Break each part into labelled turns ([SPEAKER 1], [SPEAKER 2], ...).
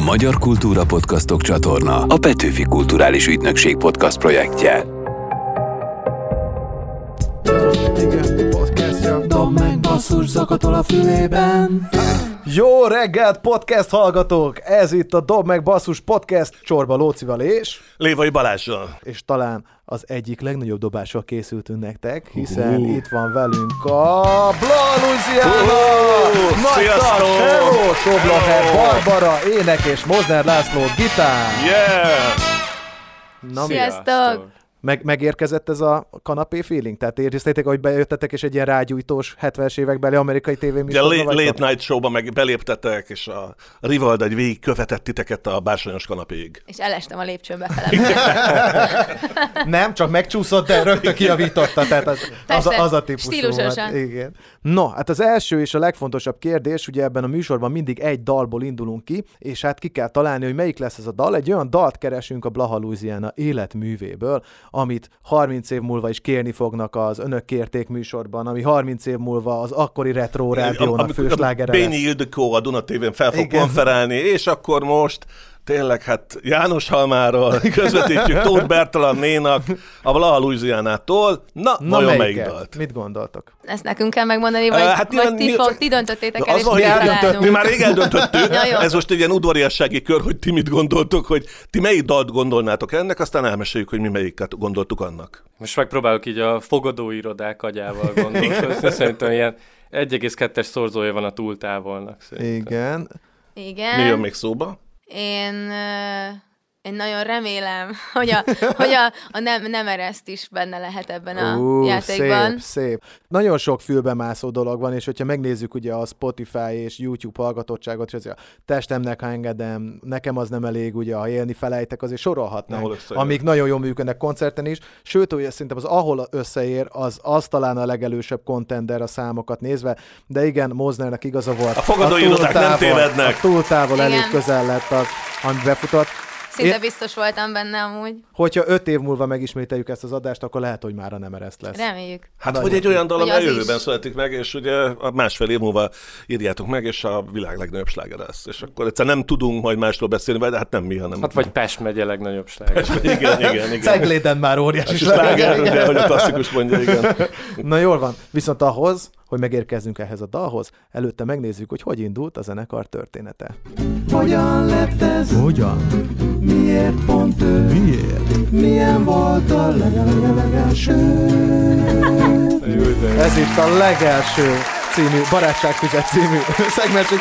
[SPEAKER 1] A Magyar Kultúra Podcastok csatorna a Petőfi Kulturális Ügynökség podcast projektje.
[SPEAKER 2] Igen, podcastja.
[SPEAKER 3] Dob meg basszus zakatol a fülében.
[SPEAKER 2] Jó reggelt, podcast hallgatók! Ez itt a Dob meg Basszus podcast Csorba Lócival és,
[SPEAKER 4] Lévai Balázsral.
[SPEAKER 2] és talán az egyik legnagyobb dobással készültünk nektek, hiszen itt van velünk a Bla Louisiana!
[SPEAKER 4] Uh,
[SPEAKER 2] Nagy
[SPEAKER 4] sziasztok!
[SPEAKER 2] Hello! Barbara, ének és Mozner László, gitár!
[SPEAKER 4] Yeah!
[SPEAKER 2] Na, mi?
[SPEAKER 5] Sziasztok!
[SPEAKER 2] Meg, megérkezett ez a kanapé feeling? Tehát éreztétek, hogy bejöttetek, és egy ilyen rágyújtós 70-es évekbeli amerikai
[SPEAKER 4] Ugye
[SPEAKER 2] tévéműsorban
[SPEAKER 4] late,
[SPEAKER 2] vagytok?
[SPEAKER 4] late Night Show-ba meg beléptetek, és a Rivalda egy végig követett titeket a bársonyos kanapéig.
[SPEAKER 5] És elestem a lépcsőn befele.
[SPEAKER 2] Nem, csak megcsúszott, de rögtön kiavította, tehát az, az,
[SPEAKER 5] Persze,
[SPEAKER 2] az a típusú
[SPEAKER 5] stílusosan.
[SPEAKER 2] volt. Igen. No, hát az első és a legfontosabb kérdés, ugye ebben a műsorban mindig egy dalból indulunk ki, és hát ki kell találni, hogy melyik lesz ez a dal. Egy olyan dalt keresünk a Blaha Louisiana életművéből, amit 30 év múlva is kérni fognak az Önök kérték műsorban, ami 30 év múlva az akkori retro rádiónak főslágere lesz.
[SPEAKER 4] Ildikó a Duna TV-n fel fog konferálni, és akkor most tényleg hát János Halmáról közvetítjük Tóth Bertalannénak a Blaha Louisiana-tól. Na,
[SPEAKER 2] Na
[SPEAKER 4] vajon melyik dalt?
[SPEAKER 2] Mit gondoltok?
[SPEAKER 5] Ezt nekünk kell megmondani, vagy,
[SPEAKER 4] Ö,
[SPEAKER 5] hát vagy ti, fog, ti döntöttétek el,
[SPEAKER 4] Az
[SPEAKER 5] és
[SPEAKER 4] van,
[SPEAKER 5] mi
[SPEAKER 4] már rég eldöntöttük,
[SPEAKER 5] Ja,
[SPEAKER 4] ez most egy ilyen udvariassági kör, hogy ti mit gondoltok, hogy ti melyik dalt gondolnátok ennek, aztán elmeséljük, hogy mi melyiket gondoltuk annak.
[SPEAKER 6] Most megpróbálok így a fogadóirodák agyával gondolkozni. Szerintem ilyen 1,2-es szorzója van a túltávolnak. Szerintem.
[SPEAKER 2] Igen.
[SPEAKER 5] Igen.
[SPEAKER 4] Mi jön még szóba?
[SPEAKER 5] Én, ö, én nagyon remélem, hogy a, hogy a, a nem, nem ereszt is benne lehet ebben a
[SPEAKER 2] Ú,
[SPEAKER 5] játékban.
[SPEAKER 2] Szép, szép. Nagyon sok fülbemászó dolog van, és hogyha megnézzük ugye a Spotify és YouTube hallgatottságot, és az a testemnek, ha engedem, nekem az nem elég, ugye, ha élni felejtek, azért sorolhatnánk, amik nagyon jól működnek koncerten is. Sőt, ugye szerintem az ahol összeér, az, az talán a legelősebb contender a számokat nézve, de igen, Moznernek igaza volt.
[SPEAKER 4] A fogadóirodák nem tévednek.
[SPEAKER 2] A túltávol elég
[SPEAKER 5] Igen.
[SPEAKER 2] közel lett az, ami befutott.
[SPEAKER 5] Szinte
[SPEAKER 2] Én-
[SPEAKER 5] biztos voltam benne amúgy.
[SPEAKER 2] Hogyha öt év múlva megismételjük ezt az adást, akkor lehet, hogy már a nem ereszt lesz.
[SPEAKER 5] Reméljük.
[SPEAKER 4] Hát
[SPEAKER 2] Nagyon
[SPEAKER 4] vagy egy olyan dal,
[SPEAKER 5] Hogy
[SPEAKER 4] ami a
[SPEAKER 5] az
[SPEAKER 4] jövőben
[SPEAKER 5] is.
[SPEAKER 4] születik meg, és ugye a másfél év múlva írjátok meg, és a világ legnagyobb sláger lesz. És akkor egyszer nem tudunk majd másról beszélni, de hát nem mi, hanem...
[SPEAKER 6] Hát vagy Pest megye legnagyobb sláger.
[SPEAKER 4] igen, igen, igen.
[SPEAKER 2] Cegléden már óriási
[SPEAKER 4] És sláger,
[SPEAKER 2] sláger.
[SPEAKER 4] ugye, hogy a klasszikus mondja, igen.
[SPEAKER 2] Na jól van, viszont ahhoz, hogy megérkezzünk ehhez a dalhoz, előtte megnézzük, hogy hogy indult a zenekar története.
[SPEAKER 3] Hogyan lett ez?
[SPEAKER 2] Hogyan?
[SPEAKER 3] Miért pont ő?
[SPEAKER 2] Miért?
[SPEAKER 3] Milyen volt a legelőlegelső?
[SPEAKER 2] Ez itt a legelső című, Barátságfizet című szegmens, hogy-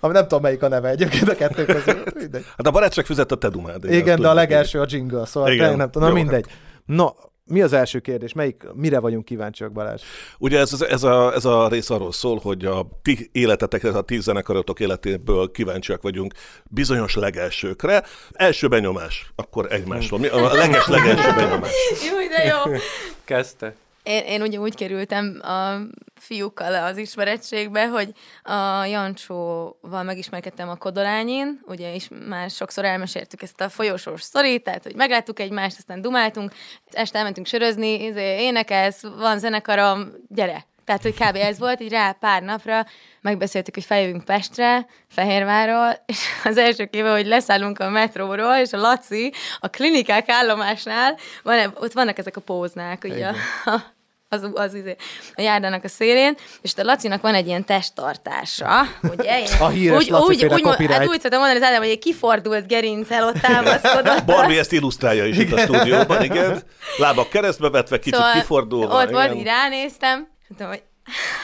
[SPEAKER 2] ami nem tudom melyik a neve egyébként a kettő közül. Mindegy.
[SPEAKER 4] Hát a barátság fizet a te dumád.
[SPEAKER 2] Igen, de a legelső a jingle, szóval
[SPEAKER 4] Igen.
[SPEAKER 2] Nem tudom,
[SPEAKER 4] Jó,
[SPEAKER 2] mindegy. No, mi az első kérdés? Melyik, mire vagyunk kíváncsiak, Balázs?
[SPEAKER 4] Ugye ez, ez, a, ez a rész arról szól, hogy a ti életetekre, a ti zenekarotok életéből kíváncsiak vagyunk bizonyos legelsőkre. Első benyomás, akkor egymásról. Mi a leges legelső benyomás?
[SPEAKER 5] Jó, de jó.
[SPEAKER 6] Kezdte?
[SPEAKER 5] Én, én ugye úgy kerültem a fiúkkal az ismerettségbe, hogy a Jancsóval megismerkedtem a Kodolányin, ugye is már sokszor elmeséltük ezt a folyosós sztorit, tehát hogy megláttuk egymást, aztán dumáltunk, este elmentünk sörözni, izé, énekelsz, van zenekarom, gyere. Tehát, hogy kb. ez volt, így rá pár napra megbeszéltük, hogy feljövünk Pestre, Fehérvárról, és az első kéve, hogy leszállunk a metróról, és a Laci a klinikák állomásnál, van, ott vannak ezek a póznák, ugye, a, az, az, izé, a járdának a szélén, és a Lacinak van egy ilyen testtartása, ugye? Ilyen-
[SPEAKER 2] A híres Laci-féle
[SPEAKER 5] úgy,
[SPEAKER 2] copyright.
[SPEAKER 5] hát úgy szoktam mondani az Ádám, hogy egy kifordult gerincel ott támaszkodott.
[SPEAKER 4] Barbie ezt illusztrálja is itt a stúdióban, igen. Lábak keresztbe vetve, kicsit
[SPEAKER 5] Szóval
[SPEAKER 4] kifordulva.
[SPEAKER 5] Ott volt,
[SPEAKER 4] igen.
[SPEAKER 5] így ránéztem, mondtam, hogy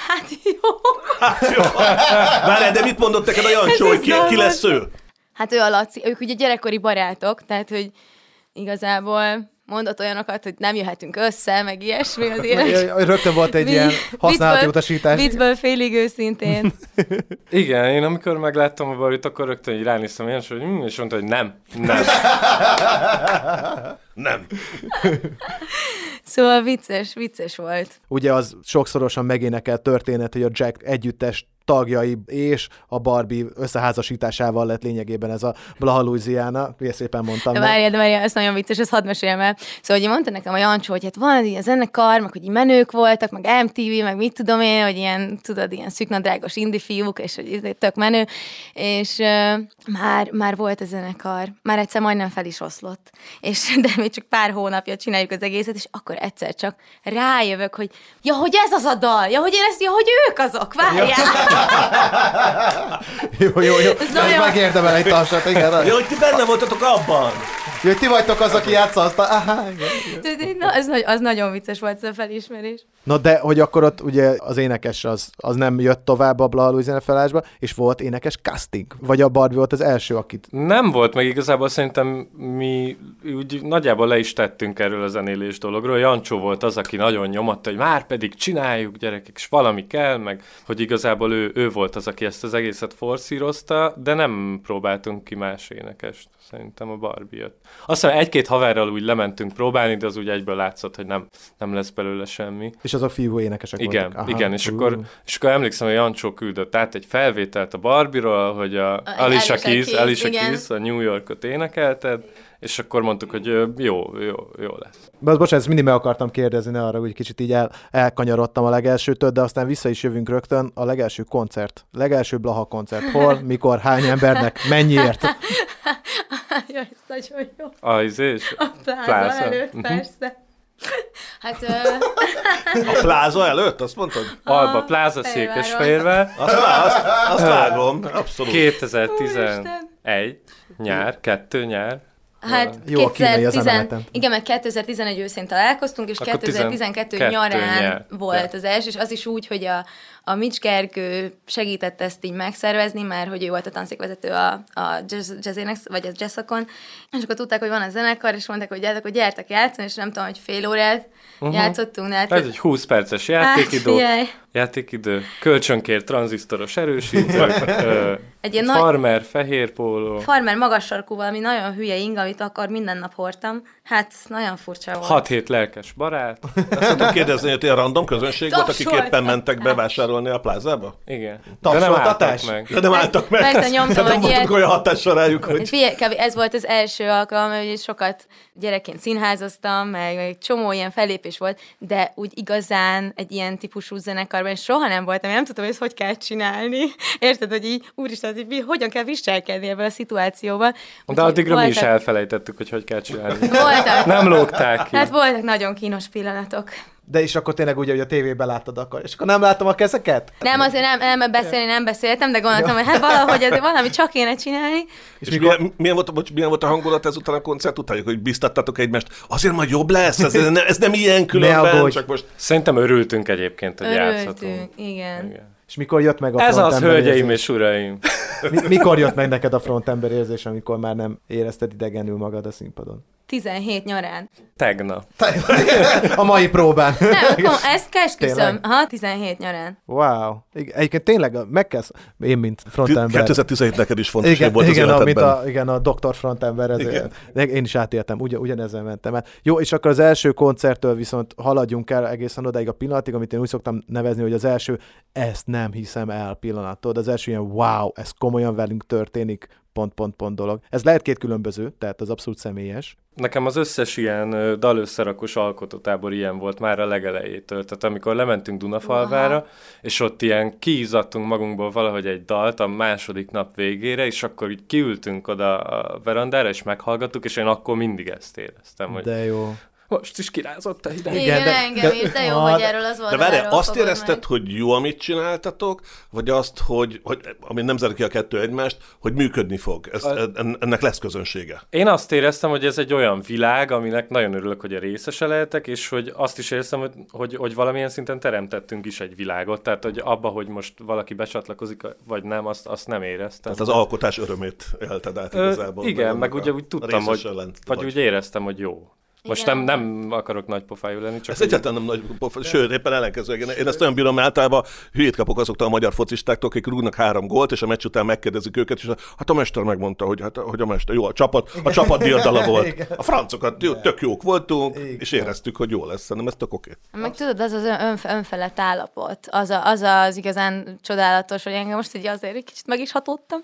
[SPEAKER 5] hát jó.
[SPEAKER 4] Hát jó. Várjál, de mit mondott neked a Jancsó, hogy ki, ki lesz ő?
[SPEAKER 5] Hát ő a Laci, ők ugye gyerekkori barátok, tehát hogy igazából mondott olyanokat, hogy nem jöhetünk össze, meg ilyesmi az élet.
[SPEAKER 2] Rögtön volt egy ilyen használati utasítás.
[SPEAKER 5] Viccből félig őszintén.
[SPEAKER 6] Igen, én amikor megláttam a barit, akkor rögtön így ránéztem hogy hm, és mondta, hogy nem, nem.
[SPEAKER 4] Nem.
[SPEAKER 5] Szóval vicces, vicces volt.
[SPEAKER 2] Ugye az sokszorosan megénekelt történet, hogy a Jack együttest tagjai és a Barbie összeházasításával lett lényegében ez a Blaha Louisiana. Milyen szépen mondtam.
[SPEAKER 5] De várjál, de várjál, ez nagyon vicces, ezt hadd meséljem el. Szóval, hogy mondta nekem a Jancsó, hogy hát van ilyen zenekar, meg hogy így menők voltak, meg MTV, meg mit tudom én, hogy ilyen, tudod, ilyen szűknadrágos indie fiúk, és hogy ez tök menő, és uh, már, már volt a zenekar, már egyszer majdnem fel is oszlott, és de még csak pár hónapja csináljuk az egészet, és akkor egyszer csak rájövök, hogy ja, hogy ez az a dal, ja, hogy én ezt, ja, hogy ők azok, várjál.
[SPEAKER 2] Jó, jó, jó. Ez
[SPEAKER 5] nagyon-
[SPEAKER 2] megérdemel egy tapsot, igen.
[SPEAKER 4] Ja, hogy ti benne voltatok abban.
[SPEAKER 2] Jó, ti vagytok az, aki játsza azt a...
[SPEAKER 5] Na, az, nagy- az nagyon vicces volt ez a felismerés.
[SPEAKER 2] Na de, hogy akkor ott ugye az énekes az, az nem jött tovább a Blaha Louisiana felállásba, és volt énekes casting. Vagy a Barbie volt az első, akit...
[SPEAKER 6] Nem volt, meg igazából szerintem mi úgy nagyjából le is tettünk erről a zenélés dologról. Jancsó volt az, aki nagyon nyomatta, hogy már pedig csináljuk gyerekek, és valami kell, meg hogy igazából ő, ő volt az, aki ezt az egészet forszírozta, de nem próbáltunk ki más énekest. Szerintem a Barbie jött. Azt hiszem egy-két haverral úgy lementünk próbálni, de az úgy egyből látszott, hogy nem, nem lesz belőle semmi.
[SPEAKER 2] És azok fiú énekesek
[SPEAKER 6] Igen,
[SPEAKER 2] voltak. Aha.
[SPEAKER 6] igen, és akkor, és akkor emlékszem, hogy Jancsó küldött át egy felvételt a Barbie-ról, hogy a Alicia
[SPEAKER 5] Alicia
[SPEAKER 6] Keys,
[SPEAKER 5] Keys,
[SPEAKER 6] Alicia
[SPEAKER 5] igen.
[SPEAKER 6] Keys a New Yorkot énekelted, és akkor mondtuk, hogy jó, jó, jó lesz.
[SPEAKER 2] De bocsánat, ezt mindig meg akartam kérdezni, ne arra, hogy kicsit így el, elkanyarodtam a legelsőtől, de aztán vissza is jövünk rögtön. A legelső koncert, legelső Blaha koncert. Hol, mikor, hány embernek, mennyiért?
[SPEAKER 5] Jaj, ez nagyon jó.
[SPEAKER 6] A izés?
[SPEAKER 5] A pláza,
[SPEAKER 6] Pláza.
[SPEAKER 5] előtt,
[SPEAKER 6] Mhm.
[SPEAKER 5] persze. Hát, ö,
[SPEAKER 4] A pláza előtt, azt mondtad?
[SPEAKER 6] Alba Pláza. Székesfehérvár,
[SPEAKER 4] Azt, azt, azt vágom, abszolút.
[SPEAKER 6] 2011 nyár, kettő nyár.
[SPEAKER 5] Hát
[SPEAKER 2] Jó, a kínai az
[SPEAKER 5] 2010,
[SPEAKER 2] emeleten.
[SPEAKER 5] igen, meg 2011 őszén találkoztunk, és
[SPEAKER 6] Akkor
[SPEAKER 5] 2012
[SPEAKER 6] 12
[SPEAKER 5] nyarán
[SPEAKER 6] nyár.
[SPEAKER 5] volt
[SPEAKER 6] Ja.
[SPEAKER 5] az első, és az is úgy, hogy a, a Mitch Gergő segített ezt így megszervezni, mert hogy ő volt a tanszékvezető a, a jazz, jazzének, vagy a jazzakon, és akkor tudták, hogy van a zenekar, és mondták, hogy gyertek, hogy gyertek játszani, és nem tudom, hogy fél órát uh-huh. játszottunk, hát...
[SPEAKER 6] Ez egy 20 perces
[SPEAKER 5] hát,
[SPEAKER 6] játékidő.
[SPEAKER 5] figyelj,
[SPEAKER 6] Játékidő, kölcsönkért tranzisztoros erősítők, ö,
[SPEAKER 5] Egy ilyen nagy-
[SPEAKER 6] farmer, fehér póló,
[SPEAKER 5] farmer magas sarkú valami nagyon hülye ing, amit akkor minden nap hordtam. Hát nagyon furcsa volt.
[SPEAKER 6] 6 hét lelkes barát.
[SPEAKER 4] Azt tudom kérdezni, hogy ilyen random közönség volt, akik éppen mentek bevásárolni a plázába?
[SPEAKER 6] Igen.
[SPEAKER 2] Tapsoltatás?
[SPEAKER 6] De nem álltak meg.
[SPEAKER 4] De nem álltak meg.
[SPEAKER 5] Persze, nyomtam ilyet.
[SPEAKER 4] voltunk olyan hatással rájuk,
[SPEAKER 5] Hát
[SPEAKER 4] hogy...
[SPEAKER 5] ez volt az első alkalom, hogy sokat gyerekként színházoztam, meg, meg egy csomó ilyen fellépés volt, de úgy igazán egy ilyen típusú zenekarban soha nem voltam, én nem tudtam, hogy ezt hogy kell csinálni. Érted, hogy így, úristen, hogy mi- hogyan kell viselkedni ebben a szituációban.
[SPEAKER 6] De
[SPEAKER 5] Úgyhogy
[SPEAKER 6] addigra mi is
[SPEAKER 5] voltak-
[SPEAKER 6] elfelejtettük, hogy hogy kell csinálni.
[SPEAKER 5] Voltak.
[SPEAKER 6] Nem lógták ki.
[SPEAKER 5] Hát voltak nagyon kínos pillanatok.
[SPEAKER 2] De és akkor tényleg ugye, hogy a tévében láttad akkor. És akkor nem láttam a kezeket?
[SPEAKER 5] Nem, azért nem, nem beszélni nem beszéltem, de gondoltam, hogy hát valahogy azért valami csak kéne csinálni.
[SPEAKER 4] És, és milyen, milyen, volt, bocs, milyen volt a hangulat ezután a koncert után, hogy biztattatok egymást, azért majd jobb lesz, ez, ez, nem, ez nem ilyen különben,
[SPEAKER 2] aggódj.
[SPEAKER 4] csak most...
[SPEAKER 6] Szerintem örültünk egyébként, hogy játszhatunk.
[SPEAKER 5] Örültünk, igen.
[SPEAKER 6] Igen.
[SPEAKER 2] És mikor jött meg a
[SPEAKER 6] Ez az, hölgyeim
[SPEAKER 2] érzés?
[SPEAKER 6] és uraim.
[SPEAKER 2] Mi, mikor jött meg neked a frontember érzés, amikor már nem érezted idegenül magad a színpadon?
[SPEAKER 5] 17 nyarán.
[SPEAKER 6] Tegnap.
[SPEAKER 2] A mai próbán.
[SPEAKER 5] Nem, akkor ezt kell esküszöm.
[SPEAKER 2] Tényleg?
[SPEAKER 5] Aha, 17 nyarán.
[SPEAKER 2] Wow. Egyébként tényleg meg kell, én mint frontember.
[SPEAKER 4] 2017 neked is fontos
[SPEAKER 2] igen,
[SPEAKER 4] volt az
[SPEAKER 2] igen, a, mint a, igen, a Dr. Frontember, ez,
[SPEAKER 4] Igen.
[SPEAKER 2] de én is átéltem, ugyan, ugyanezzel mentem el. Jó, és akkor az első koncerttől viszont haladjunk el egészen odáig a pillanatig, amit én úgy szoktam nevezni, hogy az első, ezt nem hiszem el pillanattól, az első ilyen wow, ez komolyan velünk történik, pont, pont, pont dolog. Ez lehet két különböző, tehát az abszolút személyes.
[SPEAKER 6] Nekem az összes ilyen dalösszerakos alkotótábor ilyen volt már a legelejétől. Tehát amikor lementünk Dunafalvára,
[SPEAKER 5] Aha.
[SPEAKER 6] és ott ilyen kiizzadtunk magunkból valahogy egy dalt a második nap végére, és akkor így kiültünk oda a verandára, és meghallgattuk, és én akkor mindig ezt éreztem, hogy
[SPEAKER 2] De jó.
[SPEAKER 6] Most is kirázott a hideg.
[SPEAKER 5] Igen,
[SPEAKER 2] Igen,
[SPEAKER 5] igen
[SPEAKER 2] de-
[SPEAKER 5] engem
[SPEAKER 2] de-
[SPEAKER 5] is, de jó,
[SPEAKER 2] Ah,
[SPEAKER 5] hogy erről az volt.
[SPEAKER 4] De várj,
[SPEAKER 5] erről
[SPEAKER 4] azt érezted,
[SPEAKER 5] meg.
[SPEAKER 4] hogy jó, amit csináltatok, vagy azt, hogy, hogy ami nem zár ki a kettő egymást, hogy működni fog? Ez,
[SPEAKER 6] A-
[SPEAKER 4] en- ennek lesz közönsége.
[SPEAKER 6] Én azt éreztem, hogy ez egy olyan világ, aminek nagyon örülök, hogy a részese lehetek, és hogy azt is éreztem, hogy, hogy, hogy valamilyen szinten teremtettünk is egy világot, tehát hogy abba, hogy most valaki becsatlakozik, vagy nem, azt, azt nem éreztem.
[SPEAKER 4] Tehát az alkotás örömét élted át
[SPEAKER 6] Ö,
[SPEAKER 4] igazából.
[SPEAKER 6] igen,
[SPEAKER 4] annak
[SPEAKER 6] meg
[SPEAKER 4] a
[SPEAKER 6] ugye úgy tudtam, hogy,
[SPEAKER 4] lent
[SPEAKER 6] vagy úgy éreztem, hogy jó. Most
[SPEAKER 5] Igen.
[SPEAKER 6] nem, nem akarok nagy pofájú lenni, csak
[SPEAKER 4] Ez egyáltalán nem nagy pofa, sőt, éppen ellenkező. Én, én ezt olyan bírom általában, hülyét kapok azoktól a magyar focistáktól, akik rúgnak három gólt, és a meccs után megkérdezik őket, és hát a mester megmondta, hogy, hát, hogy a mester, jó, a csapat, a csapat diadala volt.
[SPEAKER 2] Igen.
[SPEAKER 4] A francokat jó, tök jók voltunk,
[SPEAKER 2] Igen.
[SPEAKER 4] és éreztük, hogy jó lesz. Szerintem ez tök oké.
[SPEAKER 5] Meg tudod, az az ön, önfelett állapot, az, a, az az igazán csodálatos, hogy engem most így azért egy kicsit meg is hatódtam,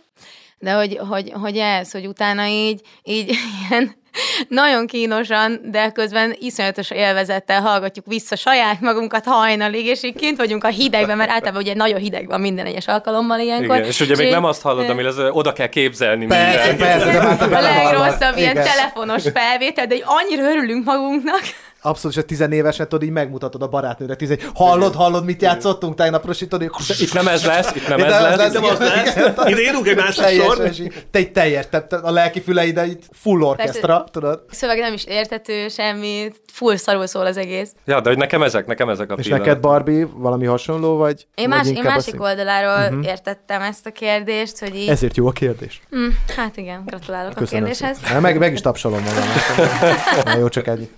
[SPEAKER 5] de hogy, hogy, hogy ez, hogy utána így, így ilyen nagyon kínosan, de közben iszonyatos élvezettel hallgatjuk vissza saját magunkat hajnalig, és így kint vagyunk a hidegben, mert általában ugye nagyon hideg van minden egyes alkalommal ilyenkor.
[SPEAKER 6] Igen, és ugye még
[SPEAKER 5] így-
[SPEAKER 6] nem azt hallod, ami az, oda kell képzelni
[SPEAKER 2] Persze,
[SPEAKER 6] mindent.
[SPEAKER 2] persze, de már te
[SPEAKER 5] a legrosszabb ilyen telefonos felvétel, de annyira örülünk magunknak.
[SPEAKER 2] Abszolút, és a tizenévesen tudod, így megmutatod a barátnőre, tizen, hallod, hallod, mit játszottunk tegnap, és így tudod, hogy-
[SPEAKER 6] Itt nem ez lesz, itt nem
[SPEAKER 2] Itt
[SPEAKER 6] ez lesz.
[SPEAKER 4] Nem az lesz. Ide írunk egy másik
[SPEAKER 2] Teljesen,
[SPEAKER 4] sor.
[SPEAKER 2] és így- te egy teljes, te, te a lelki füleid itt full orkestra, tudod?
[SPEAKER 5] Szöveg nem is értető, semmi, full szarul szól az egész.
[SPEAKER 6] Ja, de hogy nekem ezek, nekem ezek a
[SPEAKER 2] És neked, Barbie, valami hasonló, vagy?
[SPEAKER 5] Én,
[SPEAKER 2] vagy
[SPEAKER 5] más, én másik oldaláról uh-huh. értettem ezt a kérdést, hogy így... Ez...
[SPEAKER 2] Ezért jó a kérdés.
[SPEAKER 5] Mm, hát igen, gratulálok
[SPEAKER 2] Köszönöm
[SPEAKER 5] a kérdéshez.
[SPEAKER 2] szépen. Meg, meg is tapsolom magam. Jó, csak egy.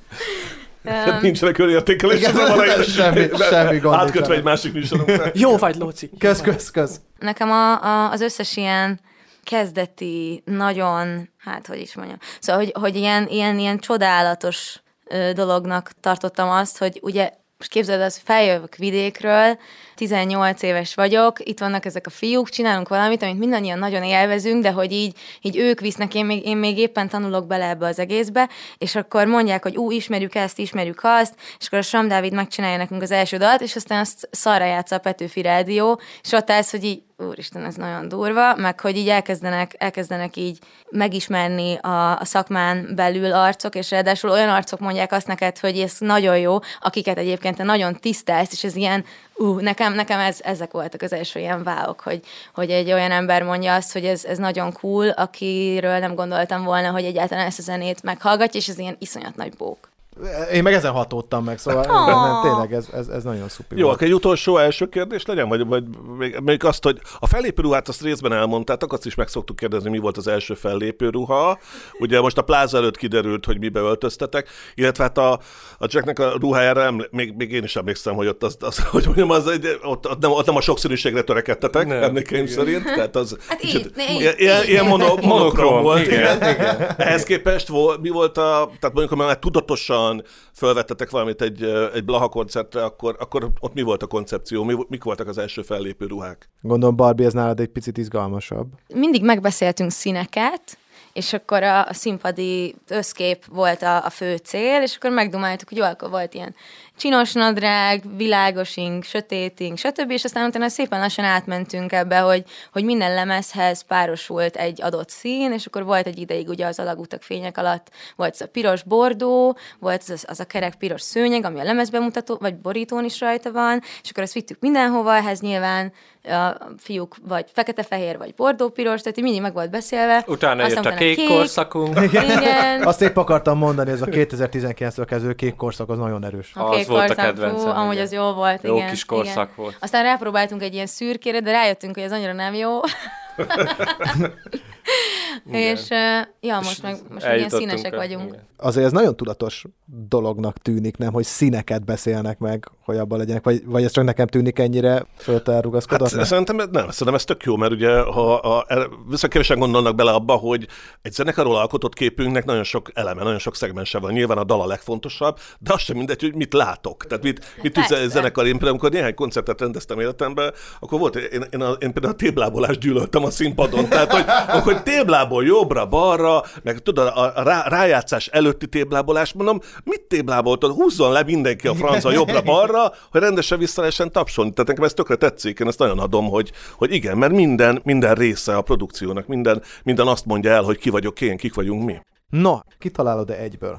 [SPEAKER 4] Hát nincsenek körértékelésre valahogy.
[SPEAKER 2] Semmi- semmi gond
[SPEAKER 4] Átkötve egy másik műsorunkra.
[SPEAKER 6] Jó vagy, Lóci.
[SPEAKER 2] Kösz, kösz, kösz.
[SPEAKER 5] Nekem a, a, az összes ilyen kezdeti, nagyon, hát hogy is mondjam, szóval, hogy, hogy ilyen, ilyen, ilyen csodálatos dolognak tartottam azt, hogy ugye most képzeld azt, feljövök vidékről, 18 éves vagyok, itt vannak ezek a fiúk, csinálunk valamit, amit mindannyian nagyon élvezünk, de hogy így, így ők visznek, én még, én még éppen tanulok bele ebbe az egészbe, és akkor mondják, hogy ú, ismerjük ezt, ismerjük azt, és akkor a Sam Dávid megcsinálja nekünk az első dalt, és aztán azt szarra játsza a Petőfi Rádió, és ott állsz, hogy így, úristen, ez nagyon durva, meg hogy így elkezdenek, elkezdenek így megismerni a, a szakmán belül arcok, és ráadásul olyan arcok mondják azt neked, hogy ez nagyon jó, akiket egyébként te nagyon tisztelsz, és ez ilyen, ú, nekem, nekem ez, ezek voltak az első ilyen váok, hogy, hogy egy olyan ember mondja azt, hogy ez, ez nagyon cool, akiről nem gondoltam volna, hogy egyáltalán ezt a zenét meghallgatja, és ez ilyen iszonyat nagy bók.
[SPEAKER 2] Én meg ezen hatódtam meg, szóval
[SPEAKER 5] Ah.
[SPEAKER 2] nem, tényleg ez, ez, ez nagyon szuper.
[SPEAKER 4] Jó, akkor egy utolsó első kérdés legyen, vagy, vagy még, még azt, hogy a fellépő ruhát azt részben elmondtátok, azt is meg szoktuk kérdezni, mi volt az első fellépő ruha. Ugye most a pláza előtt kiderült, hogy mibe öltöztetek, illetve hát a, a Jacknek a ruhájára eml- még, még, én is emlékszem, hogy ott, az, az, hogy mondjam, az egy, ott, ott, nem, ott nem a sokszínűségre törekedtetek,
[SPEAKER 6] Nem.
[SPEAKER 4] emlékeim szerint. Tehát az
[SPEAKER 5] Hát
[SPEAKER 4] kicsit-
[SPEAKER 5] így, így,
[SPEAKER 4] ilyen,
[SPEAKER 5] így.
[SPEAKER 4] ilyen mono, monokrom volt.
[SPEAKER 6] igen,
[SPEAKER 4] igen. Ehhez képest vol, mi volt a, tehát mondjuk, ha már tudatosan felvettetek valamit egy, egy Blaha koncertre, akkor, akkor ott mi volt a koncepció, mi, mik voltak az első fellépő ruhák?
[SPEAKER 2] Gondolom, Barbie, ez nálad egy picit izgalmasabb.
[SPEAKER 5] mindig megbeszéltünk színeket, és akkor a, a színpadi összkép volt a, a fő cél, és akkor megdumáltuk, hogy jó, akkor volt ilyen csinos nadrág, világosink, sötétink, stb. És aztán utána szépen lassan átmentünk ebbe, hogy, hogy minden lemezhez párosult egy adott szín, és akkor volt egy ideig ugye az alagutak fények alatt, volt az a piros bordó, volt az, az a kerek piros szőnyeg, ami a lemezbemutató, vagy borítón is rajta van, és akkor ezt vittük mindenhova, ehhez nyilván a fiúk vagy fekete-fehér, vagy bordó-piros, tehát mindig meg volt beszélve.
[SPEAKER 6] Utána
[SPEAKER 5] Aztán
[SPEAKER 6] jött a
[SPEAKER 5] utána
[SPEAKER 6] kék korszakunk.
[SPEAKER 5] Igen.
[SPEAKER 2] Azt épp akartam mondani, ez a 2019-től kezdő kék korszak az nagyon erős.
[SPEAKER 5] A
[SPEAKER 6] Az
[SPEAKER 5] kék
[SPEAKER 6] volt a
[SPEAKER 5] korszak,
[SPEAKER 6] kedvencem,
[SPEAKER 5] fú, amúgy
[SPEAKER 6] igen.
[SPEAKER 5] az jó volt,
[SPEAKER 6] Jó
[SPEAKER 5] igen.
[SPEAKER 6] kis korszak
[SPEAKER 5] igen.
[SPEAKER 6] volt.
[SPEAKER 5] Aztán rápróbáltunk egy ilyen szürkére, de rájöttünk, hogy ez annyira nem jó. és ja, most meg, most ilyen színesek
[SPEAKER 6] rá,
[SPEAKER 5] vagyunk.
[SPEAKER 6] igen.
[SPEAKER 2] Azért ez nagyon tudatos dolognak tűnik, nem, hogy színeket beszélnek meg, hogy abban legyenek, vagy, vagy ez csak nekem tűnik ennyire föltelrugaszkodott?
[SPEAKER 4] Hát, szerintem ez- nem, szerintem ez tök jó, mert ugye ha a, viszont kevesen gondolnak bele abba, hogy egy zenekarról alkotott képünknek nagyon sok eleme, nagyon sok szegmense van. Nyilván a dal a legfontosabb, de az sem mindegy, hogy mit látok. Tehát mit, mit tudsz
[SPEAKER 5] Persze.
[SPEAKER 4] egy zenekar, én például, amikor néhány koncertet rendeztem életemben, akkor volt, én, én, a, én például a téblábolást gyűlöltem a színpadon. Tehát, hogy, hogy téblából jobbra, balra, meg tudod, a, a rá, rájátszás előtti téblábolás, mondom, mit tébláboltad? Húzzon le mindenki a franca jobbra-balra, hogy rendesen vissza lehessen tapsolni. Tehát nekem ez tökre tetszik, én ezt nagyon adom, hogy, hogy igen, mert minden, minden része a produkciónak, minden, minden azt mondja el, hogy ki vagyok én, kik vagyunk mi.
[SPEAKER 2] No, kitalálod-e egyből?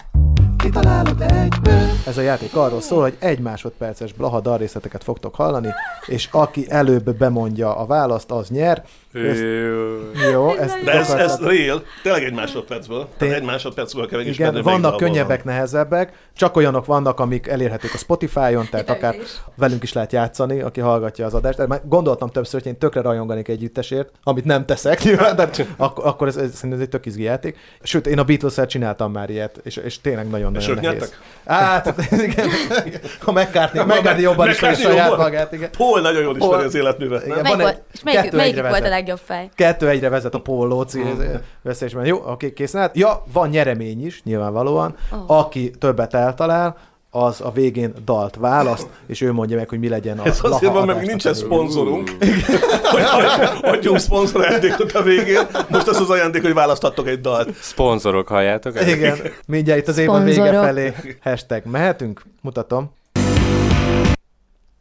[SPEAKER 3] Kitalálod egyből
[SPEAKER 2] Ez a játék arról szól, hogy egy másodperces blaha dalrészleteket fogtok hallani, és aki előbb bemondja a választ, az nyer.
[SPEAKER 6] Ő-
[SPEAKER 2] Jó, ezt
[SPEAKER 4] De ez, ez real, tényleg egy másodpercből.
[SPEAKER 2] Tény-
[SPEAKER 4] egy másodpercből kell
[SPEAKER 2] Igen, vannak könnyebbek, nehezebbek, csak olyanok vannak, amik elérhetők a Spotify-on, tehát akár
[SPEAKER 5] is.
[SPEAKER 2] velünk is lehet játszani, aki hallgatja az adást. De már gondoltam többször, hogy én tökre rajonganék együttesért, amit nem teszek nyilván, de ak- akkor ez, ez, szerintem ez egy tök izgi játék. Sőt, én a beatles csináltam már ilyet, és, és tényleg nagyon-nagyon
[SPEAKER 4] ők
[SPEAKER 2] nehéz.
[SPEAKER 4] nyertek?
[SPEAKER 2] Hát, igen, a McCartney, McCartney jobban ismeri saját magát, igen.
[SPEAKER 4] Paul nagyon jól ismeri az életművet?
[SPEAKER 2] Igen.
[SPEAKER 5] Melyik
[SPEAKER 2] van egy-
[SPEAKER 5] és melyik, volt a. legjobb fej?
[SPEAKER 2] Kettő egyre vezet a Lóci veszélyesben. Jó, oké, készen állt. Ja, van nyeremény is, nyilvánvalóan.
[SPEAKER 5] Oh.
[SPEAKER 2] Aki többet eltalál, az a végén dalt választ, és ő mondja meg, hogy mi legyen a
[SPEAKER 4] Ez azért van, mert
[SPEAKER 2] adásnak
[SPEAKER 4] nincsen szponzorunk, hogy adj- adjunk szponzor ajándékot a végén. Most az az ajándék, hogy választhattok egy dalt.
[SPEAKER 6] Szponzorok, halljátok?
[SPEAKER 2] Igen, mindjárt itt az évad vége felé. Hashtag mehetünk? Mutatom.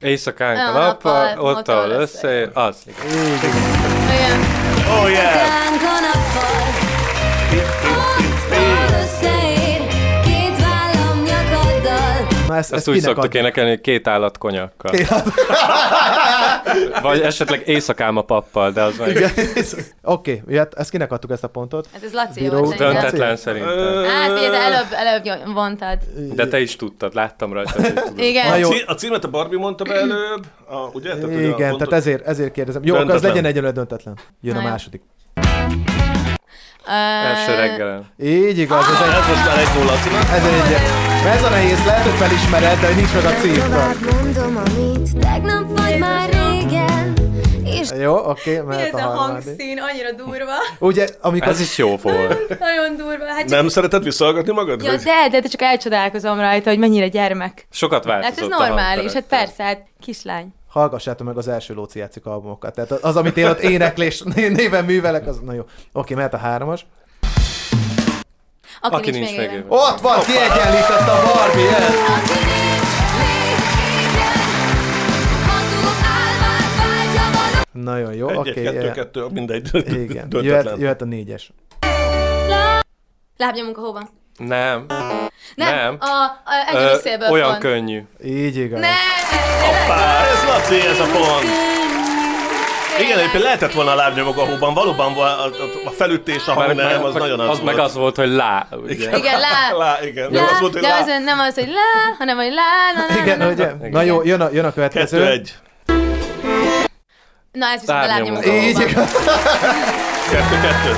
[SPEAKER 6] Éjszakánk a nappal, ott, ahol összeér, az.
[SPEAKER 5] Igen.
[SPEAKER 4] Oh yeah!
[SPEAKER 2] Na ezt,
[SPEAKER 6] Ezt úgy szoktuk énekelni, hogy két állat konyakkal. Vagy esetleg éjszakám a pappal, de az meg
[SPEAKER 2] Igen. Oké, okay, ezt kinek adtuk ezt a pontot?
[SPEAKER 5] Hát ez Laci
[SPEAKER 2] Bíró
[SPEAKER 5] volt
[SPEAKER 6] döntetlen szerintem.
[SPEAKER 5] Hát, de előbb, előbb vontad.
[SPEAKER 6] De te is tudtad, láttam rajta.
[SPEAKER 5] Igen.
[SPEAKER 2] Na jó.
[SPEAKER 4] A címet a Barbie mondta be előbb, a, ugye? Tehát, hogy a
[SPEAKER 2] Igen,
[SPEAKER 4] pontot-
[SPEAKER 2] tehát ezért, ezért kérdezem. Jó, akkor az
[SPEAKER 4] Döntetlen.
[SPEAKER 2] legyen egyenlő döntetlen. Jön
[SPEAKER 5] Na
[SPEAKER 2] a
[SPEAKER 5] jó.
[SPEAKER 2] második.
[SPEAKER 6] Első reggelen.
[SPEAKER 2] Így igaz, ez egy,
[SPEAKER 4] Ez most már egy nulla
[SPEAKER 2] ez egy, ez a nehéz, lehet, hogy felismered, de hogy nincs meg a cím.
[SPEAKER 7] Tovább mondom, amit tegnap vagy már régen, és
[SPEAKER 2] Jó, oké,
[SPEAKER 5] Mi
[SPEAKER 2] mehet
[SPEAKER 5] ez
[SPEAKER 2] a
[SPEAKER 5] a hangszín? Annyira durva.
[SPEAKER 2] Ugye, amikor...
[SPEAKER 6] Ez is jó volt.
[SPEAKER 5] Nagyon durva. Hát csak...
[SPEAKER 4] Nem szereted visszahallgatni magad?
[SPEAKER 5] Ja,
[SPEAKER 4] Vagy-
[SPEAKER 5] de, de, de csak elcsodálkozom rajta, hogy mennyire gyermek.
[SPEAKER 6] Sokat
[SPEAKER 5] Hát
[SPEAKER 6] változott
[SPEAKER 5] ez
[SPEAKER 6] a
[SPEAKER 5] normális, hát persze, hát kislány.
[SPEAKER 2] Hallgassátok meg az első Lóci játszik albumokat. Tehát az, amit én ott éneklés néven művelek, az na jó. Oké, mehet a hármas.
[SPEAKER 5] Aki,
[SPEAKER 6] Aki
[SPEAKER 5] nincs, még élen.
[SPEAKER 2] Ott van, kiegyenlített a Barbie,
[SPEAKER 7] aki nincs való.
[SPEAKER 2] Nagyon jó, oké.
[SPEAKER 4] egy, kettő,
[SPEAKER 2] Okay,
[SPEAKER 4] kettő, mindegy.
[SPEAKER 2] igen, jöhet, jöhet a négyes.
[SPEAKER 5] Lábnyomunk a hóban.
[SPEAKER 6] Nem.
[SPEAKER 5] Nem,
[SPEAKER 6] Nem.
[SPEAKER 5] a, a
[SPEAKER 6] Ö,
[SPEAKER 5] egyedül szélből
[SPEAKER 6] olyan
[SPEAKER 5] pont.
[SPEAKER 6] könnyű.
[SPEAKER 2] Így igaz.
[SPEAKER 5] Ne,
[SPEAKER 4] Hoppá, ez Laci, ez a pont. Igen, egyébként lehetett volna a lábnyomok a hóban, valóban a, a, a felütés, a hang nem, az nagyon az,
[SPEAKER 6] az meg
[SPEAKER 4] volt.
[SPEAKER 6] az volt, hogy lá. Ugye?
[SPEAKER 5] Igen, lá.
[SPEAKER 4] Lá, igen.
[SPEAKER 5] Lá,
[SPEAKER 4] Nem az volt, hogy
[SPEAKER 5] de
[SPEAKER 4] lá.
[SPEAKER 5] az nem az, hogy lá, hanem hogy lá, lá, lá,
[SPEAKER 2] Igen,
[SPEAKER 5] lá,
[SPEAKER 2] ugye? Na jó, jön a, jön a következő.
[SPEAKER 4] Kettő, egy.
[SPEAKER 5] Na, ez viszont a
[SPEAKER 6] a
[SPEAKER 2] Így.
[SPEAKER 4] Kettő, kettő.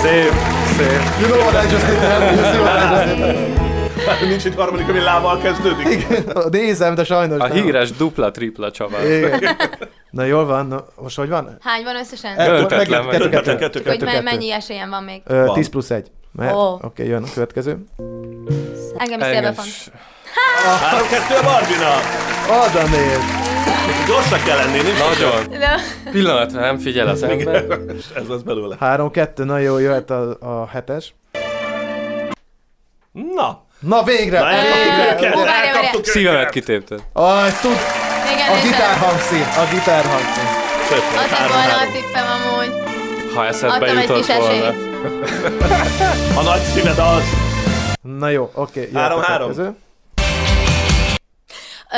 [SPEAKER 6] Szép, szép.
[SPEAKER 2] You know what I just did there? You see what I just did
[SPEAKER 4] Nincs egy harmadik, ami lával kezdődik.
[SPEAKER 2] there? Nézem, de sajnos
[SPEAKER 6] A
[SPEAKER 2] nem.
[SPEAKER 6] híres dupla-tripla Csaba.
[SPEAKER 2] Igen. Na jól van, na, most hogy van?
[SPEAKER 5] Hány van összesen?
[SPEAKER 6] Döntetlen vagy.
[SPEAKER 2] kettő, kettő,
[SPEAKER 4] Kettő,
[SPEAKER 2] kettő,
[SPEAKER 5] Hogy me-
[SPEAKER 2] kettő.
[SPEAKER 5] mennyi esélyem van még?
[SPEAKER 2] Ö,
[SPEAKER 4] Van.
[SPEAKER 2] 10 plusz 1. Mehet?
[SPEAKER 5] Ó.
[SPEAKER 2] Oké, jön a következő.
[SPEAKER 5] Engem is szélbe
[SPEAKER 6] s-
[SPEAKER 4] Három, kettő a Barbinak.
[SPEAKER 2] Oda néz.
[SPEAKER 4] Gyorsak kell lenni, nincs
[SPEAKER 6] Nagyon.
[SPEAKER 5] De-
[SPEAKER 6] Pillanatra nem figyel az ember.
[SPEAKER 4] Ez lesz belőle.
[SPEAKER 2] 3-2, na jó, jöhet a, a hetes.
[SPEAKER 4] Na,
[SPEAKER 2] Na végre!
[SPEAKER 4] na
[SPEAKER 2] végre!
[SPEAKER 5] Ó, várj,
[SPEAKER 4] őket.
[SPEAKER 6] Szívemet kitépted.
[SPEAKER 2] Aj, tud,
[SPEAKER 5] Igen,
[SPEAKER 2] a gitár hangszín, a gitár hangszín.
[SPEAKER 5] Az lett volna a tippem amúgy.
[SPEAKER 6] Ha eszedbe
[SPEAKER 5] Adtam egy
[SPEAKER 6] jutott
[SPEAKER 5] kis
[SPEAKER 6] volna.
[SPEAKER 5] esélyt.
[SPEAKER 4] A nagy szíved az.
[SPEAKER 2] Na jó, oké, jöhet
[SPEAKER 4] Három,
[SPEAKER 2] a
[SPEAKER 4] három.
[SPEAKER 5] Ö,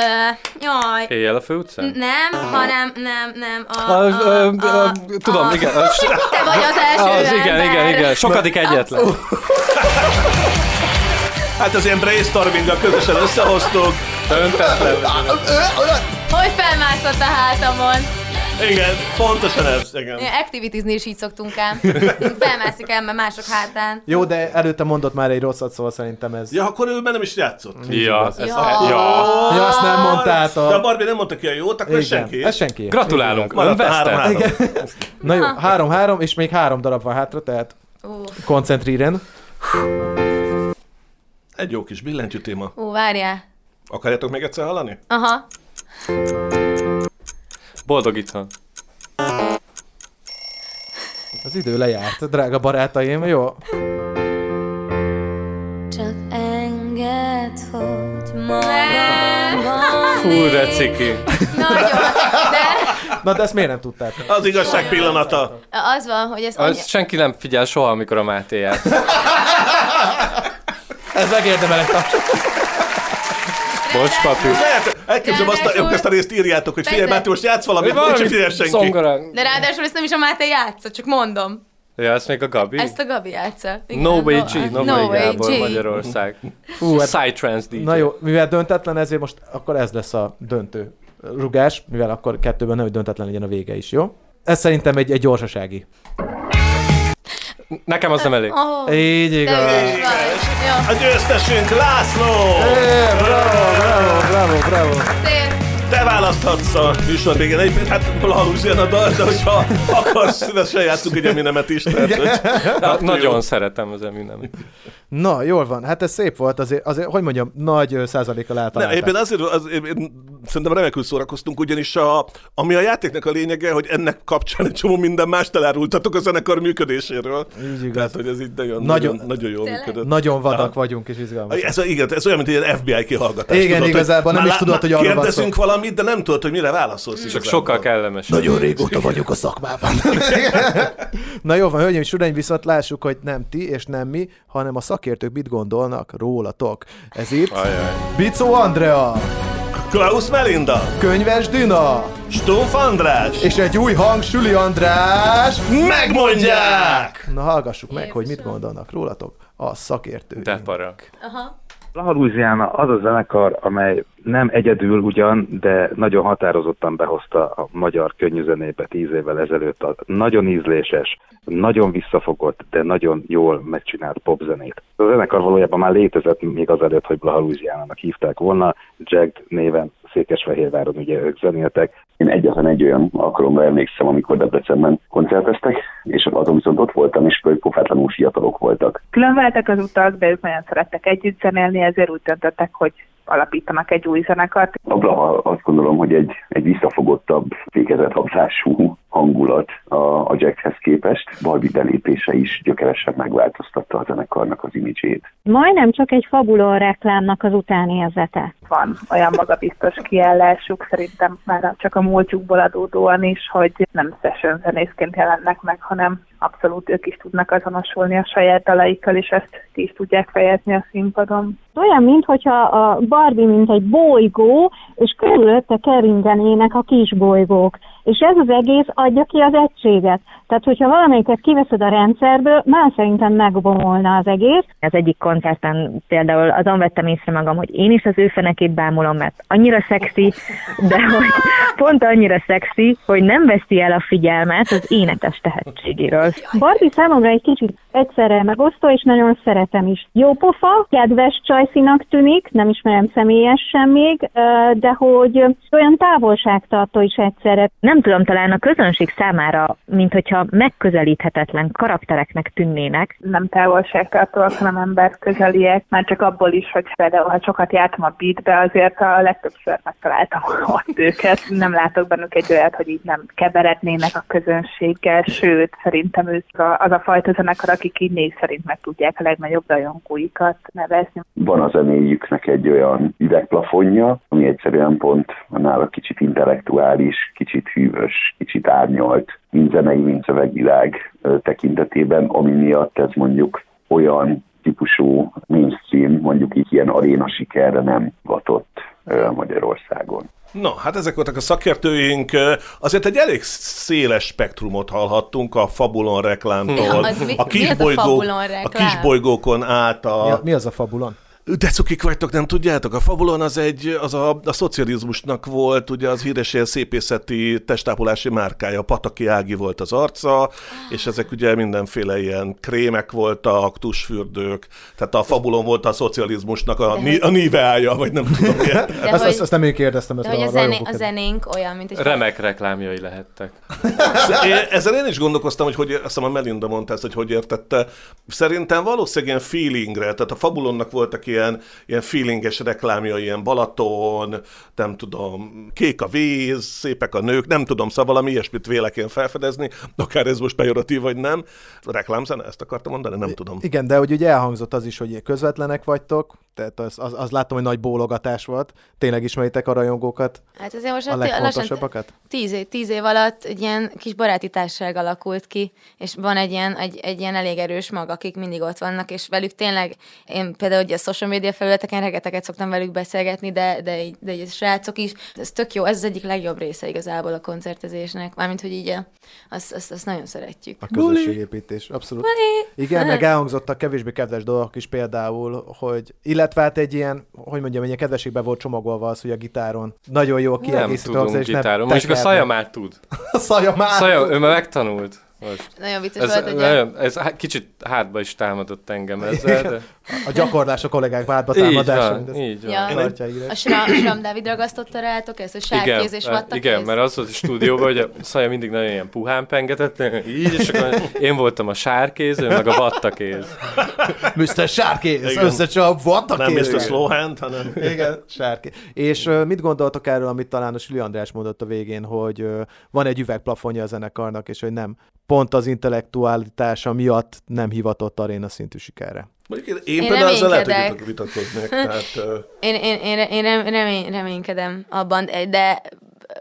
[SPEAKER 5] jaj.
[SPEAKER 6] Éjjel a főutcán?
[SPEAKER 5] Nem, hanem nem, nem. A,
[SPEAKER 6] A,
[SPEAKER 5] a,
[SPEAKER 6] ö,
[SPEAKER 5] a,
[SPEAKER 6] Tudom,
[SPEAKER 5] a,
[SPEAKER 6] igen. az-
[SPEAKER 5] Te vagy az első
[SPEAKER 6] Az, igen,
[SPEAKER 5] ember.
[SPEAKER 6] igen, igen. Sokadik egyetlen.
[SPEAKER 4] Hát az ilyen brainstorminggal közösen összehoztuk.
[SPEAKER 6] Döntetlen.
[SPEAKER 5] Hogy felmászott a hátamon?
[SPEAKER 4] Igen, pontosan ez, igen.
[SPEAKER 5] Igen, Activitizni is így szoktunk ám. Felmászik ember mások hátán.
[SPEAKER 2] Jó, de előtte mondott már egy rosszat, szóval szerintem ez...
[SPEAKER 4] Ja, akkor ő már nem is játszott.
[SPEAKER 6] Ja, ez,
[SPEAKER 5] Ja.
[SPEAKER 6] ja.
[SPEAKER 2] Ja, azt nem mondtátok.
[SPEAKER 4] De a Barbie nem mondta ki a jót, akkor
[SPEAKER 2] Igen,
[SPEAKER 4] senki.
[SPEAKER 2] ez senki.
[SPEAKER 6] Gratulálunk, ön
[SPEAKER 4] három.
[SPEAKER 2] Na jó, három-három, és még három darab van hátra, tehát
[SPEAKER 5] Uff.
[SPEAKER 2] koncentríren.
[SPEAKER 4] Egy jó kis billentyű téma.
[SPEAKER 5] Ú, várjál.
[SPEAKER 4] Akarjátok még egyszer hallani?
[SPEAKER 5] Aha.
[SPEAKER 6] Boldog itthon.
[SPEAKER 2] Az idő lejárt, drága barátaim, jó?
[SPEAKER 7] Csak enged, hogy magamban
[SPEAKER 6] Fú, de ciki.
[SPEAKER 5] Nagyon. De
[SPEAKER 2] Na, de ezt miért nem tudtátok?
[SPEAKER 4] Az igazság pillanata.
[SPEAKER 5] az van, hogy ez annyi...
[SPEAKER 6] Az senki nem figyel soha, amikor a Máté játszik.
[SPEAKER 2] Ez megérdemel egy.
[SPEAKER 6] Bocs, papi.
[SPEAKER 4] Lehet, elképzelem azt,
[SPEAKER 5] Ráadásul-
[SPEAKER 4] ezt a részt írjátok, hogy figyelj. Máté, most játsz valamit,
[SPEAKER 6] Mi
[SPEAKER 4] hogy
[SPEAKER 6] valami
[SPEAKER 4] csak figyelj senki.
[SPEAKER 6] zongorán.
[SPEAKER 5] De ráadásul ezt nem is a Máté játsza, csak mondom.
[SPEAKER 6] Ja, ezt még a Gabi?
[SPEAKER 5] Ezt a Gabi játsza. Igen,
[SPEAKER 6] No Way G, No,
[SPEAKER 5] No
[SPEAKER 6] Way
[SPEAKER 5] Way
[SPEAKER 6] Gábor,
[SPEAKER 5] G.
[SPEAKER 6] Magyarország.
[SPEAKER 2] Fú, hát,
[SPEAKER 6] Psytrance DJ.
[SPEAKER 2] na jó, mivel döntetlen, ezért most akkor ez lesz a döntő rugás, mivel akkor kettőben nem, hogy döntetlen legyen a vége is, jó? Ez szerintem egy, egy gyorsasági.
[SPEAKER 6] Nekem az nem elég.
[SPEAKER 5] Oh,
[SPEAKER 2] Így igaz.
[SPEAKER 5] Jó,
[SPEAKER 4] A győztesünk László!
[SPEAKER 2] É, bravo, bravo, bravo, bravo.
[SPEAKER 5] szép.
[SPEAKER 4] Te választhatsz a műsor végén. Egyébként hát Blahalúzian a dal, de hogyha akarsz, szívesen játszunk egy Eminemet is. Tehát, hogy,
[SPEAKER 6] Hát, nagyon szeretem az Eminem.
[SPEAKER 2] Na, jól van. Hát ez szép volt, azért, azért hogy mondjam, nagy százalékkal
[SPEAKER 4] Ne,
[SPEAKER 2] eltalálták.
[SPEAKER 4] egyébként azért, az, én, szerintem remekül szórakoztunk, ugyanis a, ami a játéknak a lényege, hogy ennek kapcsán egy csomó minden más elárultatok a zenekar működéséről.
[SPEAKER 2] Így igaz.
[SPEAKER 4] Tehát, hogy ez így nagyon,
[SPEAKER 2] Nagyon-
[SPEAKER 4] nagyon, nagyon jól
[SPEAKER 5] Tényleg?
[SPEAKER 4] működött.
[SPEAKER 2] Nagyon vadak vagyunk és izgalmas.
[SPEAKER 4] Ez, igen, ez olyan, mint egy FBI kihallgatás.
[SPEAKER 2] Igen,
[SPEAKER 4] tudod,
[SPEAKER 2] igazából nem is tudod, hogy arról van
[SPEAKER 4] Kérdezünk valamit, de nem tudod, hogy mire válaszolsz.
[SPEAKER 6] Csak sokkal kellemesebb.
[SPEAKER 3] Nagyon régóta vagyok a szakmában.
[SPEAKER 2] Na jó van, hölgyeim és uraim, viszont lássuk, hogy nem ti és nem mi, hanem a szakértők mit gondolnak rólatok. Ez itt
[SPEAKER 6] Ajaj.
[SPEAKER 2] Bicó Andrea,
[SPEAKER 4] Klaus Melinda,
[SPEAKER 2] Könyves Dina,
[SPEAKER 4] Stumpf András,
[SPEAKER 2] és egy új hang, Süli András.
[SPEAKER 4] megmondják!
[SPEAKER 2] Na hallgassuk meg,
[SPEAKER 5] Jézusom.
[SPEAKER 2] hogy mit gondolnak rólatok a szakértők.
[SPEAKER 6] De parak.
[SPEAKER 5] Aha.
[SPEAKER 8] Blaha Louisiana az a zenekar, amely nem egyedül ugyan, de nagyon határozottan behozta a magyar könnyűzenébe tíz évvel ezelőtt a nagyon ízléses, nagyon visszafogott, de nagyon jól megcsinált popzenét. A zenekar valójában már létezett még azelőtt, hogy Blaha Louisiana-nak hívták volna, Jagged néven Székesfehérváron ugye ők zenéltek,
[SPEAKER 9] Én egyetlen egy olyan alkalomra emlékszem, amikor Debrecenben koncerteztek, és azon viszont ott voltam, és pofátlanul fiatalok voltak.
[SPEAKER 10] Különváltak az utak, de ők nagyon szerettek együtt zenélni, ezért úgy döntöttek, hogy alapítanak egy új zenekart.
[SPEAKER 9] A Blaha azt gondolom, hogy egy, egy visszafogottabb, fékezethabzású hangulat a, a Jackhez képest. Barbie belépése is gyökeresen megváltoztatta a zenekarnak az imidzsét.
[SPEAKER 11] Majdnem csak egy fabulon reklámnak az utánérzete.
[SPEAKER 10] Van olyan magabiztos kiállásuk, szerintem már csak a múltjukból adódóan is, hogy nem session zenészként jelennek meg, hanem abszolút ők is tudnak azonosulni a saját dalaikkal, és ezt ki is tudják fejezni a színpadon.
[SPEAKER 11] Olyan, mintha a Barbie mint egy bolygó, és körülötte keringenének a kis bolygók. És ez az egész adja ki az egységet. Tehát, hogyha valamelyiket kiveszed a rendszerből, már szerintem megbomolna az egész.
[SPEAKER 12] Az egyik koncerten például azon vettem észre magam, hogy én is az ő fenekét bámulom, mert annyira szexi, de hogy pont annyira szexi, hogy nem veszi el a figyelmet az énekes tehetségéről.
[SPEAKER 11] Barbie számomra egy kicsit egyszerre megosztó, és nagyon szeretem is. Jó pofa, kedves csajszinak tűnik, nem ismerem személyesen még, de hogy olyan távolságtartó is egyszerre.
[SPEAKER 12] Nem tudom, talán a közönség számára, mint hogyha megközelíthetetlen karaktereknek tűnnének.
[SPEAKER 10] Nem távolságtartóak, hanem ember közeliek, már csak abból is, hogy például, ha sokat jártam a beatbe, azért a legtöbbször megtaláltam ott őket. Nem látok bennük egy olyat, hogy így nem keverednének a közönséggel, sőt, szerintem ők a- az a fajta zenekar, akik így név szerint meg tudják a legnagyobb rajongóikat nevezni.
[SPEAKER 9] Van a zenéjüknek egy olyan üvegplafonja, ami egyszerűen pont nála kicsit intellektuális, kicsit hűvös, kicsit árnyalt, mind zenei, mind szövegvilág tekintetében, ami miatt ez mondjuk olyan típusú mainstream, mondjuk így ilyen aréna sikerre nem vatott Magyarországon.
[SPEAKER 4] No, hát ezek voltak a szakértőink. Azért egy elég széles spektrumot hallhattunk a Fabulon reklámtól,
[SPEAKER 5] Ja, az mi-
[SPEAKER 4] a,
[SPEAKER 5] mi az a
[SPEAKER 4] a kisbolygókon át a...
[SPEAKER 2] Mi, mi az a fabulon?
[SPEAKER 4] De cukik vagytok, nem tudjátok? A Fabulon az egy, az a, a szocializmusnak volt, ugye az híres ilyen szépészeti testápolási márkája, Pataki Ági volt az arca, és ezek ugye mindenféle ilyen krémek voltak, tusfürdők, tehát a Fabulon volt a szocializmusnak a, ni, a níveája, vagy nem tudom milyen.
[SPEAKER 5] De
[SPEAKER 2] Azt,
[SPEAKER 5] hogy,
[SPEAKER 2] azt, azt nem én kérdeztem, ezt
[SPEAKER 5] de hogy
[SPEAKER 2] a
[SPEAKER 5] a, zené, a zenénk olyan, mint egy...
[SPEAKER 6] Remek reklámjai lehettek.
[SPEAKER 4] Ezzel én is gondolkoztam, hogy, hogy azt hiszem a Melinda mondta ezt, hogy hogy értette. Szerintem valószínűleg ilyen feelingre, tehát a Fabulonnak voltak ilyen, ilyen feelinges reklámja, ilyen Balaton, nem tudom, kék a víz, szépek a nők, nem tudom, szóval valami ilyesmit vélek én felfedezni, akár ez most pejoratív vagy nem. Reklámzene, ezt akartam mondani, nem tudom.
[SPEAKER 2] Igen, de hogy ugye elhangzott az is, hogy közvetlenek vagytok, tehát az, az, az látom, hogy nagy bólogatás volt. Tényleg ismeritek a rajongókat,
[SPEAKER 5] Hát azért most
[SPEAKER 2] a legfontosabbakat?
[SPEAKER 5] tíz, év, tíz év alatt egy ilyen kis baráti társaság alakult ki, és van egy ilyen, egy, egy ilyen elég erős mag, akik mindig ott vannak, és velük tényleg, én például ugye a social média felületeken rengeteget szoktam velük beszélgetni, de, de, így- de így a srácok is. Ez tök jó, ez az egyik legjobb része igazából a koncertezésnek. Mármint, hogy így azt, azt, azt nagyon szeretjük.
[SPEAKER 2] A közösségépítés, abszolút.
[SPEAKER 5] Buli!
[SPEAKER 2] Igen, meg elhangzottak kevésbé kedves dolgok is például, hogy illetve hát egy ilyen, hogy mondjam, egy kedvességbe volt csomagolva az, hogy a gitáron nagyon jó
[SPEAKER 6] Nem
[SPEAKER 2] kiegészítő
[SPEAKER 6] tudunk
[SPEAKER 2] hangzás, és nem
[SPEAKER 6] gitáron. Most a. Szaja már tud.
[SPEAKER 2] A Szaja már
[SPEAKER 6] Szaja,
[SPEAKER 2] tud.
[SPEAKER 6] ő már megtanult. Most.
[SPEAKER 5] Nagyon vicces
[SPEAKER 6] ez,
[SPEAKER 5] volt, hogy
[SPEAKER 6] nagyon, ez kicsit hátba is támadott engem ezzel, de...
[SPEAKER 2] A gyakorlás a kollégák
[SPEAKER 6] Így
[SPEAKER 2] támadása.
[SPEAKER 6] van,
[SPEAKER 2] mindezt
[SPEAKER 6] így van.
[SPEAKER 5] Ja.
[SPEAKER 2] írás.
[SPEAKER 5] A Sram, Sram Dávid ragasztotta rátok ezt, a sárkéz és vattakéz?
[SPEAKER 6] igen, mert az volt a stúdióban, hogy a Szaja mindig nagyon ilyen puhán pengetett, így, és akkor én voltam a sárkéz, ő meg a vattakéz.
[SPEAKER 2] Mr. Sárkéz,
[SPEAKER 4] Igen.
[SPEAKER 2] összecsap, a
[SPEAKER 4] Nem. Mr. Slowhand, hanem...
[SPEAKER 2] Igen, sárké. És mit gondoltok erről, amit talán a Süli András mondott a végén, hogy van egy üvegplafonja a zenekarnak, és hogy nem pont az intellektualitása miatt nem hivatott aréna szintű sikerre.
[SPEAKER 4] Mondjuk én, én
[SPEAKER 5] Én
[SPEAKER 4] például ezzel lehet, hogy vitatkoznék. Tehát,
[SPEAKER 5] Én, én, én, én rem- remény, reménykedem abban, de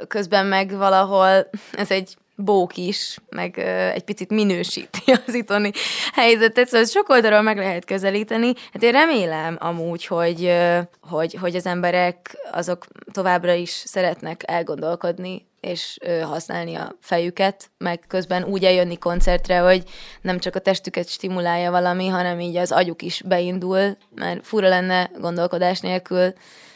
[SPEAKER 5] közben meg valahol ez egy bók is, meg ö, egy picit minősíti az itthoni helyzetet, szóval sok oldalról meg lehet közelíteni. Hát én remélem amúgy, hogy, ö, hogy, hogy az emberek azok továbbra is szeretnek elgondolkodni, és használni a fejüket, meg közben úgy eljönni koncertre, hogy nem csak a testüket stimulálja valami, hanem így az agyuk is beindul, mert fura lenne gondolkodás nélkül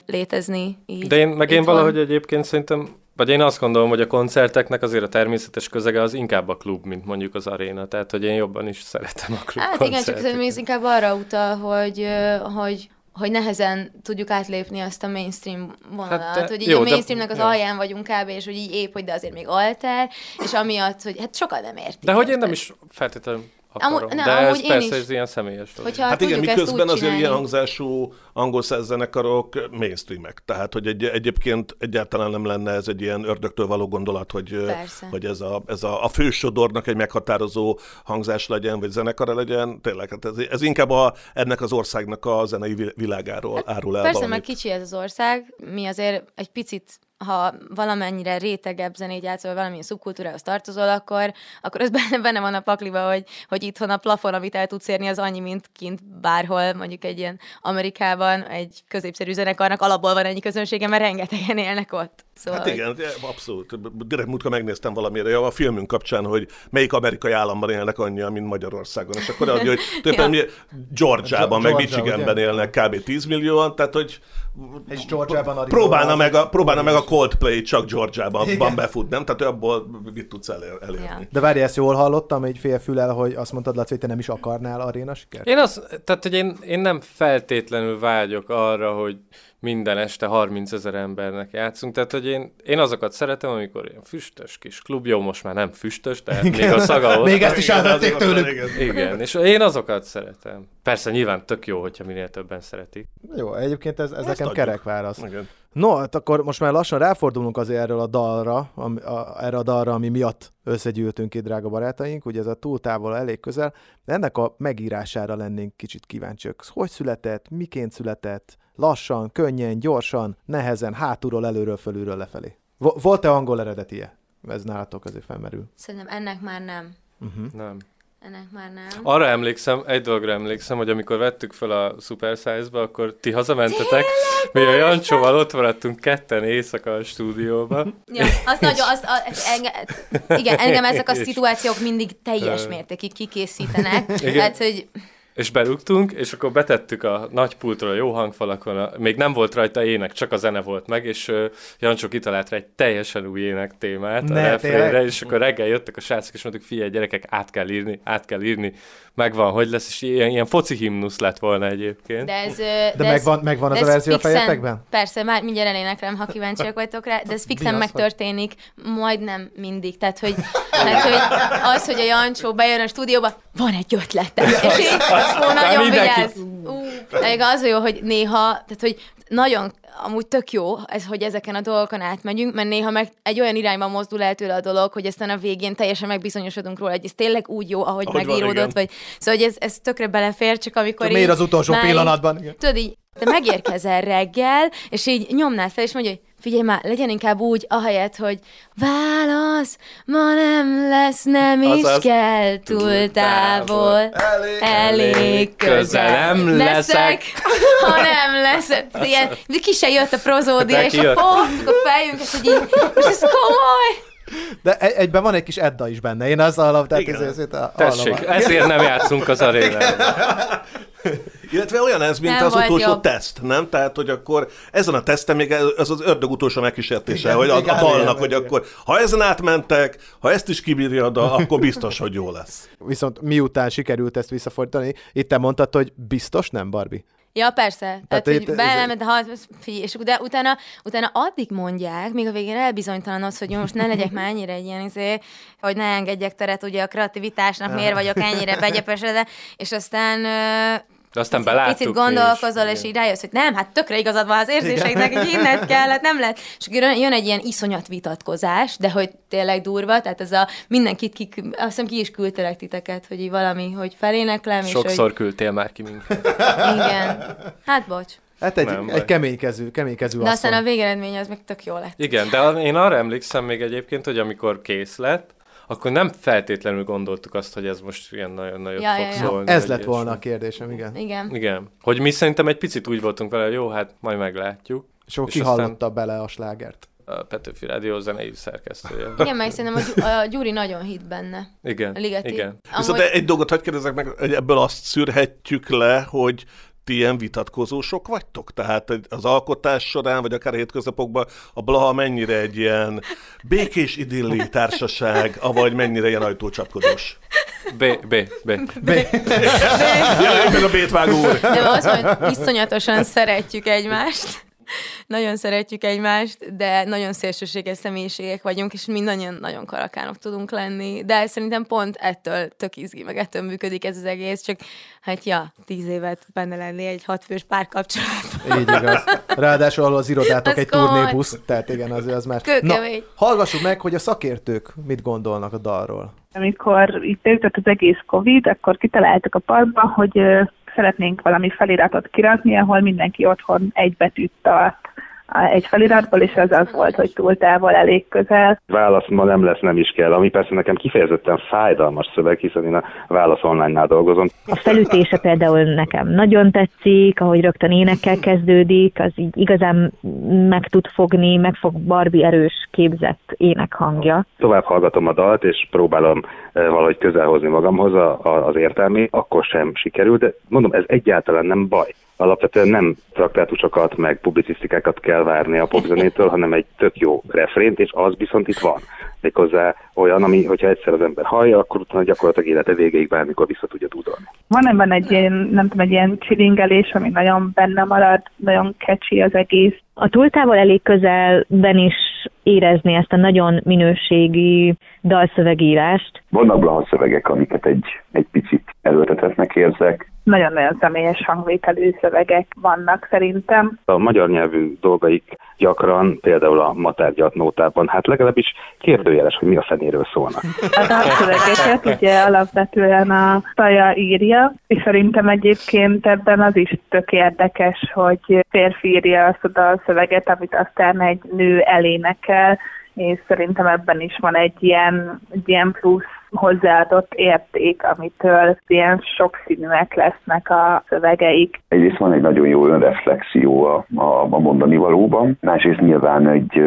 [SPEAKER 5] létezni. Így
[SPEAKER 6] De én, meg én
[SPEAKER 5] itthon.
[SPEAKER 6] valahogy egyébként szerintem, vagy én azt gondolom, hogy a koncerteknek azért a természetes közege az inkább a klub, mint mondjuk az aréna. Tehát, hogy én jobban is szeretem a klub
[SPEAKER 5] Hát igen, csak ez inkább arra utal, hogy, hogy hogy nehezen tudjuk átlépni azt a mainstream vonalat,
[SPEAKER 6] Hát, de-
[SPEAKER 5] hogy így
[SPEAKER 6] jó,
[SPEAKER 5] a
[SPEAKER 6] de-
[SPEAKER 5] mainstreamnek az
[SPEAKER 6] jó.
[SPEAKER 5] alján vagyunk kb. és hogy így épp, hogy de azért még alter, és amiatt, hogy hát sokan nem értik.
[SPEAKER 6] De hogy én nem is feltétlenül akarom.
[SPEAKER 5] Amúgy- ne,
[SPEAKER 6] de
[SPEAKER 5] amúgy
[SPEAKER 6] ez
[SPEAKER 5] én
[SPEAKER 6] persze
[SPEAKER 5] is.
[SPEAKER 6] ez ilyen személyes dolog.
[SPEAKER 5] Hogyha
[SPEAKER 4] Hát igen, miközben azért ilyen hangzású angol zenekarok mainstreamek. Tehát, hogy egy, egyébként egyáltalán nem lenne ez egy ilyen ördögtől való gondolat, hogy,
[SPEAKER 5] Persze.
[SPEAKER 4] hogy ez, a, ez a, a fősodornak egy meghatározó hangzás legyen, vagy zenekara legyen. Tényleg, hát ez, ez inkább a, ennek az országnak a zenei vi- világáról árul el
[SPEAKER 5] Persze,
[SPEAKER 4] valamit.
[SPEAKER 5] meg kicsi ez az ország, mi azért egy picit ha valamennyire rétegebb zenét játszol, vagy valamilyen szubkultúrához tartozol, akkor, akkor az benne, benne van a pakliba, hogy, hogy itthon a plafon, amit el tudsz érni, az annyi, mint kint bárhol, mondjuk egy ilyen Amerikában, egy középszerű zenekarnak alapból van ennyi közönsége, mert rengetegen élnek ott. Szóval,
[SPEAKER 4] Hát igen, abszolút. Direkt múltkor megnéztem valamire a filmünk kapcsán, hogy melyik amerikai államban élnek annyian, mint Magyarországon. És akkor adja, hogy tulajdonképpen mi Georgiában, meg Michiganben élnek kb. 10 millióan, tehát hogy
[SPEAKER 2] És Georgiában
[SPEAKER 4] próbálna meg, a, próbálna meg a Coldplay csak Georgiában van befut, nem? Tehát abból mit tudsz elér, elérni.
[SPEAKER 2] De várj, ezt jól hallottam, egy fél fülel, hogy azt mondtad, Laci, hogy te nem is akarnál aréna sikert?
[SPEAKER 6] Én azt, tehát, hogy én, én nem feltétlenül vágyok arra, hogy minden este 30 ezer embernek játszunk, tehát, hogy én, én azokat szeretem, amikor ilyen füstös kis klub, jó, most már nem füstös, de még a szaga ott
[SPEAKER 2] Még ezt is
[SPEAKER 4] azért
[SPEAKER 2] tőlük.
[SPEAKER 4] igen.
[SPEAKER 6] Igen, és én azokat szeretem. Persze nyilván tök jó, hogyha minél többen szeretik.
[SPEAKER 2] Jó, egyébként ez, ez
[SPEAKER 4] Ezt
[SPEAKER 2] nekem
[SPEAKER 4] adjuk.
[SPEAKER 2] kerek válasz.
[SPEAKER 4] Igen.
[SPEAKER 2] No, hát akkor most már lassan ráfordulunk azért erről a dalra, ami, a, erre a dalra, ami miatt összegyűltünk itt, drága barátaink, ugye ez a túl távol, elég közel, de ennek a megírására lennénk kicsit kíváncsiak. Hogy született, miként született, lassan, könnyen, gyorsan, nehezen, hátulról, előről, fölülről, lefelé. Vo- Volt-e angol eredetie? Ez nálatok azért felmerül.
[SPEAKER 5] Szerintem ennek már nem.
[SPEAKER 6] Nem.
[SPEAKER 5] Ennek már nem.
[SPEAKER 6] Arra emlékszem, egy dologra emlékszem, hogy amikor vettük fel a Super Size-ba, akkor ti hazamentetek, mi a Jancsóval ott maradtunk ketten éjszaka a stúdióba.
[SPEAKER 5] Ja, az nagyon, az, az, enge, igen, engem ezek a szituációk mindig teljes mértékig kikészítenek.
[SPEAKER 6] Igen.
[SPEAKER 5] Tehát, hogy
[SPEAKER 6] És berúgtunk, és akkor betettük a nagy pultról a jó hangfalakon, a, még nem volt rajta ének, csak a zene volt meg, és uh, Jancsó kitalált rá egy teljesen új ének témát
[SPEAKER 2] Ne,
[SPEAKER 6] a refrénre, és akkor reggel jöttek a srácok, és mondtuk, figyelj gyerekek, át kell írni, át kell írni, megvan, hogy lesz, és ilyen, ilyen foci himnusz lett volna egyébként.
[SPEAKER 5] de ez...
[SPEAKER 2] De megvan- megvan az a verzió a fejetekben?
[SPEAKER 5] Persze, már mindjárt eléneklem, ha kíváncsiak vagytok rá, de ez fixen
[SPEAKER 2] hogy-
[SPEAKER 5] megtörténik, majdnem mindig. Tehát hogy, tehát, hogy az, hogy a Jancsó bejön a stúdióba, van egy ötletem. És így, ó, nagyon vigyázz. Ú, de az a jó, hogy néha, tehát hogy nagyon, amúgy tök jó, ez, hogy ezeken a dolgokon átmegyünk, mert néha meg egy olyan irányba mozdul el tőle a dolog, hogy aztán a végén teljesen megbizonyosodunk róla, hogy ez tényleg úgy jó, ahogy,
[SPEAKER 2] Ahogy van,
[SPEAKER 5] megíródott,
[SPEAKER 2] igen.
[SPEAKER 5] vagy szóval hogy ez, ez tökre belefér, csak amikor
[SPEAKER 2] Csak miért
[SPEAKER 5] így
[SPEAKER 2] az utolsó
[SPEAKER 5] már így-
[SPEAKER 2] pillanatban? Igen.
[SPEAKER 5] Tudod így, Te megérkezel reggel, és így nyomnád fel, és mondja, hogy figyelj már, legyen inkább úgy, ahelyett, hogy válasz, ma nem lesz, nem is
[SPEAKER 6] Azaz.
[SPEAKER 5] kell túl távol, elég, elég közel
[SPEAKER 6] nem
[SPEAKER 5] leszek, ha nem leszek. Ilyen, ki se jött a prozódia, és a fogtuk a fejünket, hogy így, most ez komoly.
[SPEAKER 2] De egy- egyben van egy kis Edda is benne. Én azt hallom, tehát ez, ez, ez,
[SPEAKER 6] Tessék, ezért nem játszunk az arénában.
[SPEAKER 4] Illetve olyan ez, mint
[SPEAKER 5] Nem
[SPEAKER 4] az utolsó
[SPEAKER 5] jobb.
[SPEAKER 4] teszt, nem? Tehát, hogy akkor ezen a teszten még ez az ördög utolsó megkísértése,
[SPEAKER 2] Igen,
[SPEAKER 4] hogy a, a
[SPEAKER 2] igen,
[SPEAKER 4] dalnak,
[SPEAKER 2] igen,
[SPEAKER 4] hogy
[SPEAKER 2] igen.
[SPEAKER 4] akkor ha ezen átmentek, ha ezt is kibírja a dal, akkor biztos, hogy jó lesz.
[SPEAKER 2] Viszont miután sikerült ezt visszafordítani, itt te mondtad, hogy biztos nem, Barbie?
[SPEAKER 5] Ja, persze. Tehát,
[SPEAKER 2] Tehát
[SPEAKER 5] hogy
[SPEAKER 2] itt-
[SPEAKER 5] belement, ha, figyelj, és de utána, utána addig mondják, míg a végén elbizonytalanodsz, hogy most ne legyek már ennyire egy ilyen, izé, hogy ne engedjek teret ugye a kreativitásnak, miért vagyok ennyire begyepesedve, és aztán
[SPEAKER 6] De aztán
[SPEAKER 5] picit
[SPEAKER 6] beláttuk mi
[SPEAKER 5] gondolkozol,
[SPEAKER 6] is.
[SPEAKER 5] és így rájössz, hogy nem, hát tökre igazad van az érzéseknek, hogy innen kellett, nem lehet. És akkor jön- egy ilyen iszonyat vitatkozás, de hogy tényleg durva, tehát ez a mindenkit, ki, azt hiszem ki is küldtelek titeket, hogy így valami, hogy feléneklem, és
[SPEAKER 6] Sokszor
[SPEAKER 5] hogy
[SPEAKER 6] küldtél már ki minket.
[SPEAKER 5] igen. Hát bocs.
[SPEAKER 2] Hát egy,
[SPEAKER 6] Nem
[SPEAKER 2] egy keménykező, keménykező
[SPEAKER 5] De aztán a végeredmény az meg tök jó lett.
[SPEAKER 6] Igen, de én arra emlékszem még egyébként, hogy amikor kész lett, akkor nem feltétlenül gondoltuk azt, hogy ez most ilyen nagyon nagyot
[SPEAKER 5] Ja,
[SPEAKER 6] fog
[SPEAKER 5] ja, ja.
[SPEAKER 6] szólni.
[SPEAKER 2] Ez lett volna a kérdésem, igen.
[SPEAKER 5] Igen.
[SPEAKER 6] Igen. Hogy mi szerintem egy picit úgy voltunk vele, hogy jó, hát majd meglátjuk.
[SPEAKER 2] És akkor
[SPEAKER 6] És
[SPEAKER 2] ki
[SPEAKER 6] aztán-
[SPEAKER 2] hallotta bele a slágert?
[SPEAKER 6] A Petőfi Rádió zenei szerkesztője.
[SPEAKER 5] Igen, meg szerintem a, Gy- a Gyuri nagyon hit benne.
[SPEAKER 6] Igen,
[SPEAKER 5] A Ligeti.
[SPEAKER 6] igen.
[SPEAKER 4] Viszont
[SPEAKER 5] Amúgy,
[SPEAKER 4] egy dolgot hagyd kérdezzek meg, hogy ebből azt szűrhetjük le, hogy ti ilyen vitatkozósok vagytok? Tehát az alkotás során, vagy akár hétköznapokban a Blaha mennyire egy ilyen békés idilli társaság, avagy mennyire ilyen ajtócsapkodós?
[SPEAKER 6] B, B, B.
[SPEAKER 2] B.
[SPEAKER 4] Jaj, meg a bétvágó úr!
[SPEAKER 5] de az, hogy iszonyatosan szeretjük egymást. Nagyon szeretjük egymást, de nagyon szélsőséges személyiségek vagyunk, és mindannyian nagyon karakánok tudunk lenni. De szerintem pont ettől tök izgi, meg ettől működik ez az egész, csak hát ja, tíz évet benne lenni egy hatfős párkapcsolatban.
[SPEAKER 2] Így igaz. Ráadásul ahol az irodátok
[SPEAKER 5] Az
[SPEAKER 2] egy
[SPEAKER 5] komoly.
[SPEAKER 2] turnébusz, tehát igen, az, az már... Na,
[SPEAKER 5] Kőkemény.
[SPEAKER 2] hallgassuk meg, hogy a szakértők mit gondolnak a dalról.
[SPEAKER 10] Amikor itt beütött az egész Covid, akkor kitaláltak a parkban, hogy szeretnénk valami feliratot kirakni, ahol mindenki otthon egy betűt a- egy feliratból, és az az volt, hogy túl távol, elég közel.
[SPEAKER 8] Válasz ma nem lesz, nem is kell, ami persze nekem kifejezetten fájdalmas szöveg, hiszen én a Válasz online-nál dolgozom.
[SPEAKER 12] A felütése például nekem nagyon tetszik, ahogy rögtön énekkel kezdődik, az így igazán meg tud fogni, meg fog Barbie erős képzett énekhangja.
[SPEAKER 8] Tovább hallgatom a dalt, és próbálom eh, valahogy közel hozni magamhoz a, a, az értelmi, akkor sem sikerül, de mondom, ez egyáltalán nem baj. Alapvetően nem traktátusokat, meg publicisztikákat kell várni a popzenétől, hanem egy tök jó refrént, és az viszont itt van. Méghozzá olyan, ami, hogyha egyszer az ember hallja, akkor utána gyakorlatilag élete végéig bármikor vissza tudja tudni.
[SPEAKER 10] Van ebben egy ilyen, nem tudom, egy ilyen csilingelés, ami nagyon benne marad, nagyon catchy az egész.
[SPEAKER 12] A túltávol elég közelben is érezni ezt a nagyon minőségi dalszövegírást.
[SPEAKER 9] Vannak blaha szövegek, amiket egy, egy picit erőltetetnek érzek.
[SPEAKER 10] Nagyon-nagyon személyes hangvételű szövegek vannak szerintem.
[SPEAKER 8] A magyar nyelvű dolgaik gyakran, például a matárgyat nótában, hát legalábbis kérdőjeles, hogy mi a fenéről szólnak.
[SPEAKER 10] A dalszövegeket ugye alapvetően a Taja írja, és szerintem egyébként ebben az is tök érdekes, hogy férfi írja azt a dalszöveget, amit aztán egy nő elénekel, és szerintem ebben is van egy ilyen, egy ilyen plusz hozzáadott érték, amitől ilyen sokszínűek lesznek a szövegeik.
[SPEAKER 9] Egyrészt van egy nagyon jó önreflexió a, a, a mondani valóban, másrészt nyilván egy,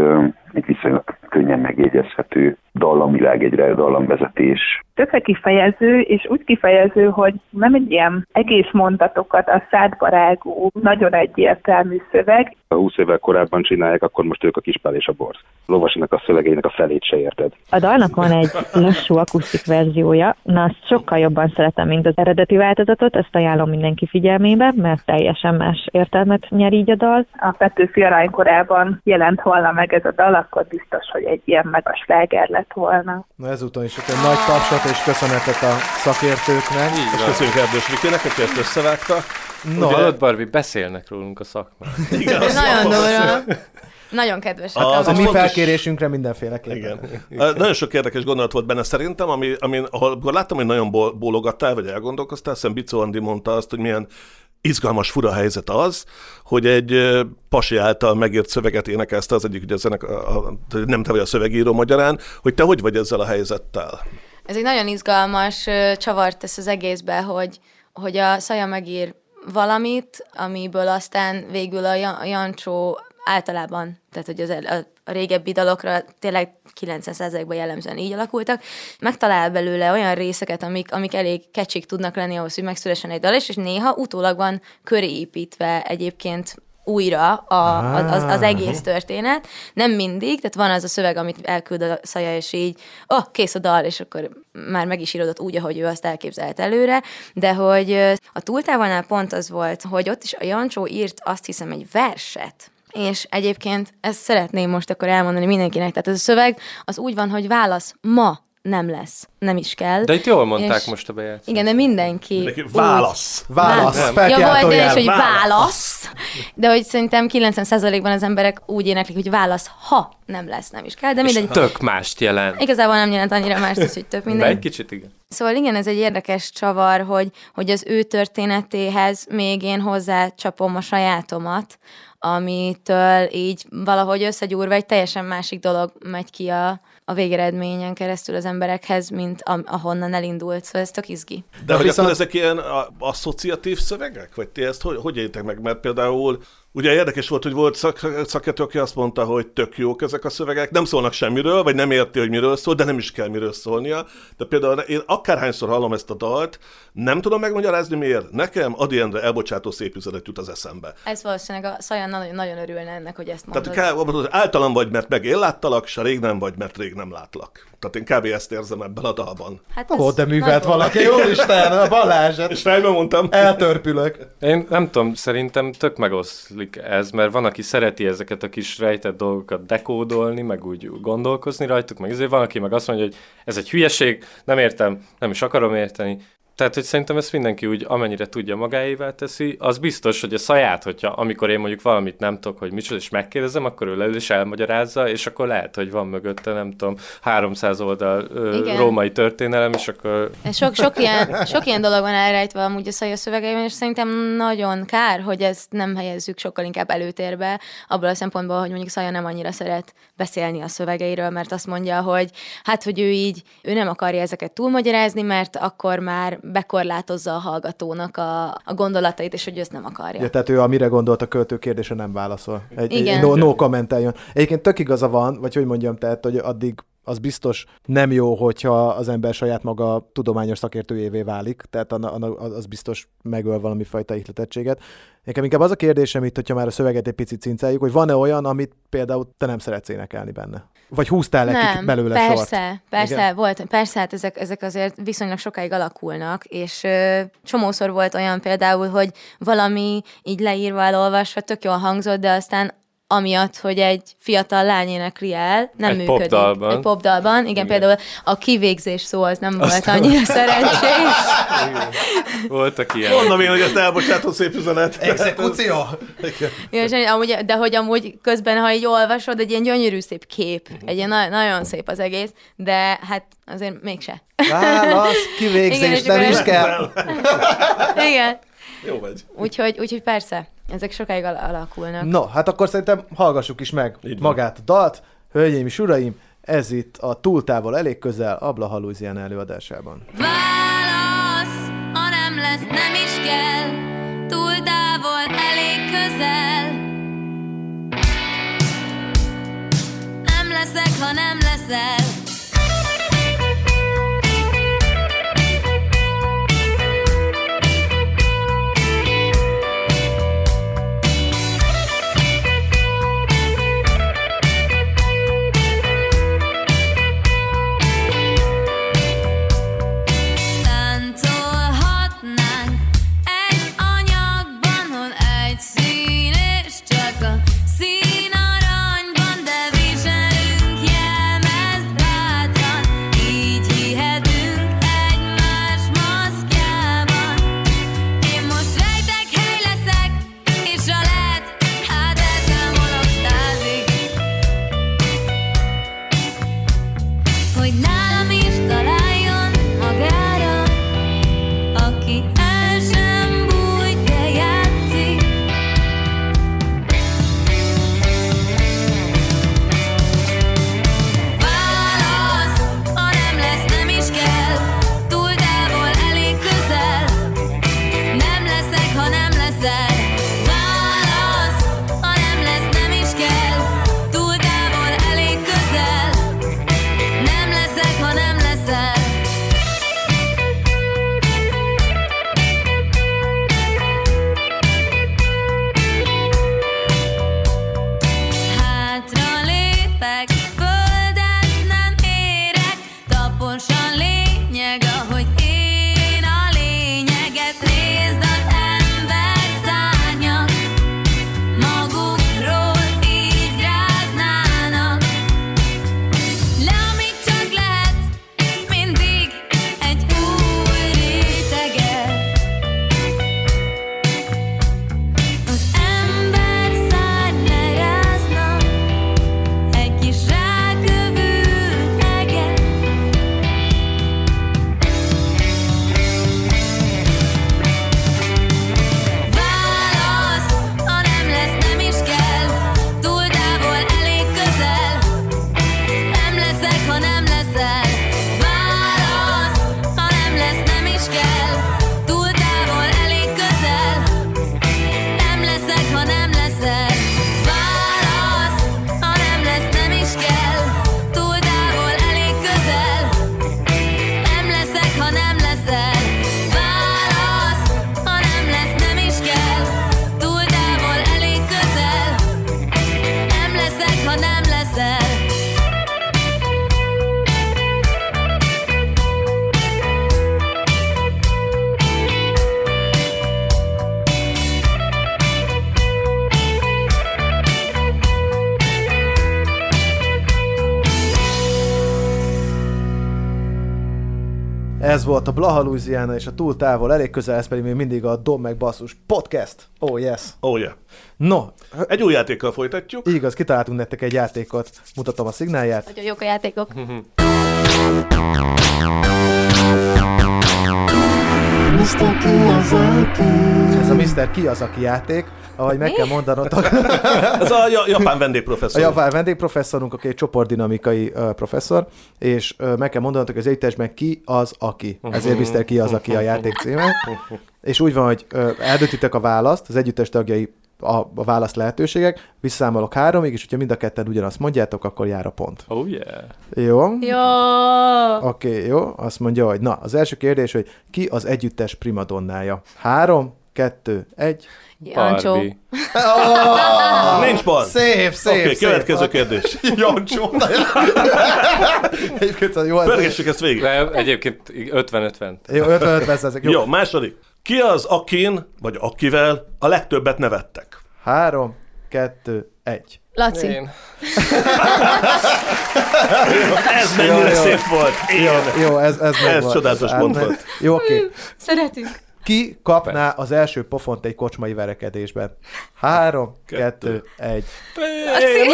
[SPEAKER 9] viszonylag könnyen megjegyezhető dallamilág, egy dallamvezetés.
[SPEAKER 10] tökre kifejező, és úgy kifejező, hogy nem egy ilyen egész mondatokat a szádbarágú, nagyon egyértelmű szöveg,
[SPEAKER 8] Ha 20 évvel korábban csinálják, akkor most ők a kispál és a borz. Lovasinak a szövegeinek a felét se érted.
[SPEAKER 12] A dalnak van egy lassú akusztik verziója, na azt sokkal jobban szeretem, mint az eredeti változatot, ezt ajánlom mindenki figyelmébe, mert teljesen más értelmet nyer így a dal.
[SPEAKER 10] a Petőfi aranykorában jelent volna meg ez a dal, akkor biztos, hogy egy ilyen megas sláger lett volna.
[SPEAKER 2] Na ezúton is egy nagy tapsot és köszönetet a szakértőknek.
[SPEAKER 4] És köszönjük Erdős Vikinek, aki ezt összevágta.
[SPEAKER 6] No, Ugye, hallod, Barbie, beszélnek rólunk a szakmán.
[SPEAKER 4] Igen,
[SPEAKER 5] nagyon durva. Nagyon kedvesek.
[SPEAKER 4] Az
[SPEAKER 2] A mi
[SPEAKER 4] fontos-
[SPEAKER 2] felkérésünkre mindenféleképpen.
[SPEAKER 4] Igen. Ö, Nagyon sok érdekes gondolat volt benne szerintem, ami, amin, ahol, láttam, hogy nagyon ból- bólogattál, vagy elgondolkoztál, hiszem Bicó Andi mondta azt, hogy milyen izgalmas, fura helyzet az, hogy egy pasi által megírt szöveget énekezte az egyik, ugye zenek, a, a, nem te vagy a szövegíró magyarán, hogy te hogy vagy ezzel a helyzettel?
[SPEAKER 5] Ez egy nagyon izgalmas csavart tesz az egészbe, hogy, hogy a Szaja megír valamit, amiből aztán végül a, Jan- a Jancsó általában, tehát hogy az, el- a, a régebbi dalokra tényleg 90%-ban jellemzően így alakultak, megtalál belőle olyan részeket, amik, amik elég kecsik tudnak lenni ahhoz, hogy megszülessen egy dal, és, és néha utólag van köré építve egyébként újra a, az, az, az egész történet. Nem mindig, tehát van az a szöveg, amit elküld a szaja, és így, oh, kész a dal, és akkor már meg is írodott úgy, ahogy ő azt elképzelt előre, de hogy a túltávolnál pont az volt, hogy ott is a Jancsó írt azt hiszem egy verset, és egyébként ezt szeretném most akkor elmondani mindenkinek. Tehát ez a szöveg az úgy van, hogy válasz ma nem lesz. Nem is kell.
[SPEAKER 6] De itt jól mondták
[SPEAKER 5] És-
[SPEAKER 6] most a bejátszást.
[SPEAKER 5] Igen, de mindenki...
[SPEAKER 4] Mindenki-
[SPEAKER 5] úgy-
[SPEAKER 4] válasz.
[SPEAKER 2] Válasz,
[SPEAKER 5] Válasz.
[SPEAKER 2] fel
[SPEAKER 5] Ja, volt és hogy
[SPEAKER 2] Válasz.
[SPEAKER 5] válasz. De hogy szerintem 90%-ban az emberek úgy éneklik, hogy válasz, ha nem lesz, nem is kell. De mindegy.
[SPEAKER 6] Tök mást jelent.
[SPEAKER 5] Igazából nem jelent annyira más, az, hogy több
[SPEAKER 6] De
[SPEAKER 5] minden.
[SPEAKER 6] egy kicsit igen.
[SPEAKER 5] Szóval igen, ez egy érdekes csavar, hogy, hogy az ő történetéhez még én hozzácsapom a sajátomat, amitől így valahogy összegyúrva egy teljesen másik dolog megy ki a, a végeredményen keresztül az emberekhez, mint a, ahonnan elindult. Szóval ez tök izgi.
[SPEAKER 4] De hogy
[SPEAKER 2] viszont-
[SPEAKER 4] akkor ezek ilyen asszociatív szövegek? Vagy ti ezt hogy, hogy élitek meg? Mert például ugye érdekes volt, hogy volt szak, szakértő, aki azt mondta, hogy tök jók ezek a szövegek, nem szólnak semmiről, vagy nem érti, hogy miről szól, de nem is kell miről szólnia. De például én akárhányszor hallom ezt a dalt, nem tudom megmagyarázni miért. Nekem Adi Endre elbocsátó szép üzenet jut az eszembe.
[SPEAKER 5] Ez valószínűleg a Szajan nagyon, nagyon örülne ennek, hogy ezt mondod.
[SPEAKER 4] Tehát kb. hogy általam vagy, mert meg én láttalak, se rég nem vagy, mert rég nem látlak. Tehát én kb. ezt érzem ebben a dalban.
[SPEAKER 5] Hát
[SPEAKER 2] Ó, de művelt valaki, jó Isten, a Balázs,
[SPEAKER 4] És fejben mondtam.
[SPEAKER 2] eltörpülök.
[SPEAKER 6] Én nem tudom, szerintem tök megoszlik ez, mert van, aki szereti ezeket a kis rejtett dolgokat dekódolni, meg úgy gondolkozni rajtuk, meg ezért van, aki meg azt mondja, hogy ez egy hülyeség, nem értem, nem is akarom érteni. Tehát, hogy szerintem ezt mindenki úgy, amennyire tudja magáévá teszi, az biztos, hogy a saját, hogyha amikor én mondjuk valamit nem tudok, hogy micsoda, és megkérdezem, akkor ő leül és elmagyarázza, és akkor lehet, hogy van mögötte, nem tudom, 300 oldal ö,
[SPEAKER 5] Igen.
[SPEAKER 6] római történelem, és akkor
[SPEAKER 5] Sok, sok, ilyen, sok ilyen dolog van elrejtve amúgy a Szaja szövegeiben, és szerintem nagyon kár, hogy ezt nem helyezzük sokkal inkább előtérbe, abból a szempontból, hogy mondjuk Szaja nem annyira szeret beszélni a szövegeiről, mert azt mondja, hogy hát, hogy ő így, ő nem akarja ezeket túlmagyarázni, mert akkor már bekorlátozza a hallgatónak a, a gondolatait, és hogy ő ezt nem akarja.
[SPEAKER 2] Ja, tehát ő, amire gondolt a költő kérdése nem válaszol. Egy,
[SPEAKER 5] Igen.
[SPEAKER 2] egy no, no kommenteljon. Egyébként tök igaza van, vagy hogy mondjam, tehát, hogy addig az biztos nem jó, hogyha az ember saját maga tudományos szakértőjévé válik, tehát az biztos megöl valami fajta ihletettséget. Nekem inkább az a kérdésem itt, hogyha már a szöveget egy picit cinceljük, hogy van-e olyan, amit például te nem szeretsz énekelni benne? Vagy húztál
[SPEAKER 5] Nem,
[SPEAKER 2] belőle
[SPEAKER 5] persze,
[SPEAKER 2] sort?
[SPEAKER 5] persze,
[SPEAKER 2] Igen?
[SPEAKER 5] volt, persze, hát ezek, ezek azért viszonylag sokáig alakulnak, és ö, csomószor volt olyan például, hogy valami így leírva, elolvasva tök jól hangzott, de aztán amiatt, hogy egy fiatal lány énekli el, nem
[SPEAKER 6] Egy
[SPEAKER 5] működik.
[SPEAKER 6] popdalban.
[SPEAKER 5] Egy popdalban. Igen, igen,
[SPEAKER 6] Igen.
[SPEAKER 5] például a kivégzés szó az nem volt
[SPEAKER 6] Aztán-
[SPEAKER 5] annyira szerencsés.
[SPEAKER 6] voltak ilyen.
[SPEAKER 4] Mondom én, hogy ezt elbocsátó szép üzenet.
[SPEAKER 2] Exekúció!
[SPEAKER 5] És amúgy, de hogy amúgy közben, ha így olvasod, egy ilyen gyönyörű szép kép, egy ilyen na- nagyon szép az egész, de hát azért mégse.
[SPEAKER 2] Válasz, kivégzés,
[SPEAKER 5] Igen, és
[SPEAKER 2] nem is
[SPEAKER 5] ez-
[SPEAKER 2] kell.
[SPEAKER 5] Igen.
[SPEAKER 4] Jó vagy.
[SPEAKER 5] Úgyhogy, úgyhogy persze, ezek sokáig al- alakulnak.
[SPEAKER 2] No, hát akkor szerintem hallgassuk is meg
[SPEAKER 4] Így
[SPEAKER 2] magát a dalt. Hölgyeim és uraim, ez itt a túltávol elég közel Abla Louisiana előadásában.
[SPEAKER 7] Válasz, ha nem lesz, nem is kell Túl távol, elég közel Nem leszek, ha nem leszel
[SPEAKER 2] Ez volt a Blaha Louisiana és a túl távol, elég közel, ez pedig még mindig a Dom meg Basszus podcast. Oh yes.
[SPEAKER 4] Oh yeah.
[SPEAKER 2] No,
[SPEAKER 4] Egy új játékkal folytatjuk.
[SPEAKER 2] igaz, kitaláltunk nektek egy játékot, mutatom a szignálját.
[SPEAKER 5] Nagyon jók a játékok.
[SPEAKER 2] Ez a Mr. Ki az, aki játék, ahogy meg kell mondanotok.
[SPEAKER 4] Ez a ja- japán
[SPEAKER 2] A
[SPEAKER 4] vendégprofesszor.
[SPEAKER 2] javán vendégprofesszorunk, aki egy csoportdinamikai uh, professzor, és uh, meg kell mondanotok, hogy az együttesben ki az, aki. Ezért Mr. Ki az, aki a játék címe. És úgy van, hogy uh, eldöntitek a választ, az együttes tagjai a, a válasz lehetőségek, visszaszámolok háromig, és hogyha mind a ketten ugyanazt mondjátok, akkor jár a pont.
[SPEAKER 6] Oh yeah.
[SPEAKER 2] Jó?
[SPEAKER 5] Jó.
[SPEAKER 2] Oké, okay, jó. Azt mondja, hogy na, az első kérdés, hogy ki az együttes primadonnája? Három, kettő, egy.
[SPEAKER 5] Jancsó.
[SPEAKER 2] Oh,
[SPEAKER 4] Nincs pont.
[SPEAKER 2] Szép, szép,
[SPEAKER 4] Oké, okay,
[SPEAKER 2] szép.
[SPEAKER 4] következő kérdés.
[SPEAKER 2] Jancsó. Egyébként jó. ez-
[SPEAKER 4] Pörgessük ezt végig.
[SPEAKER 6] De egyébként 50-50.
[SPEAKER 2] Jó, 55 perc ezek. Jó.
[SPEAKER 4] Jó, második. Ki az, akin, vagy akivel a legtöbbet nevettek?
[SPEAKER 2] Három, kettő, egy.
[SPEAKER 5] Laci.
[SPEAKER 6] Én.
[SPEAKER 4] Ez mennyire
[SPEAKER 2] jó.
[SPEAKER 4] szép volt. Én.
[SPEAKER 2] Jó, jó ez, ez,
[SPEAKER 4] Ez
[SPEAKER 2] volt.
[SPEAKER 4] csodálatos pont volt.
[SPEAKER 2] Jó, oké.
[SPEAKER 5] Szeretünk.
[SPEAKER 2] Ki kapná az első pofont egy kocsmai verekedésben? Három, kettő, egy.
[SPEAKER 4] Én.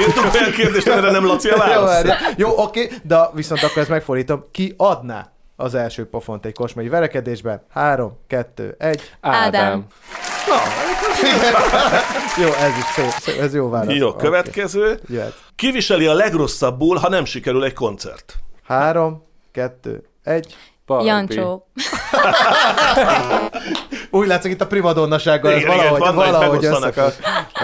[SPEAKER 4] Írtunk olyan kérdést, amire nem Laci a
[SPEAKER 2] Jó,
[SPEAKER 4] válasz.
[SPEAKER 2] jó, oké, de viszont akkor ezt megfordítom. Ki adná az első pofont egy kocsmai verekedésben? Három, kettő, egy.
[SPEAKER 6] Ádám.
[SPEAKER 2] Jó, ez is szép, szép ez jó válasz.
[SPEAKER 4] Jó, következő.
[SPEAKER 2] Jöhet.
[SPEAKER 4] Ki viseli a legrosszabbul, ha nem sikerül egy koncert?
[SPEAKER 2] Három, kettő, egy.
[SPEAKER 6] Barbie.
[SPEAKER 5] Jancsó.
[SPEAKER 2] Úgy látszik itt a primadonnasággal, ez
[SPEAKER 4] Igen, igen,
[SPEAKER 2] valahogy, valahogy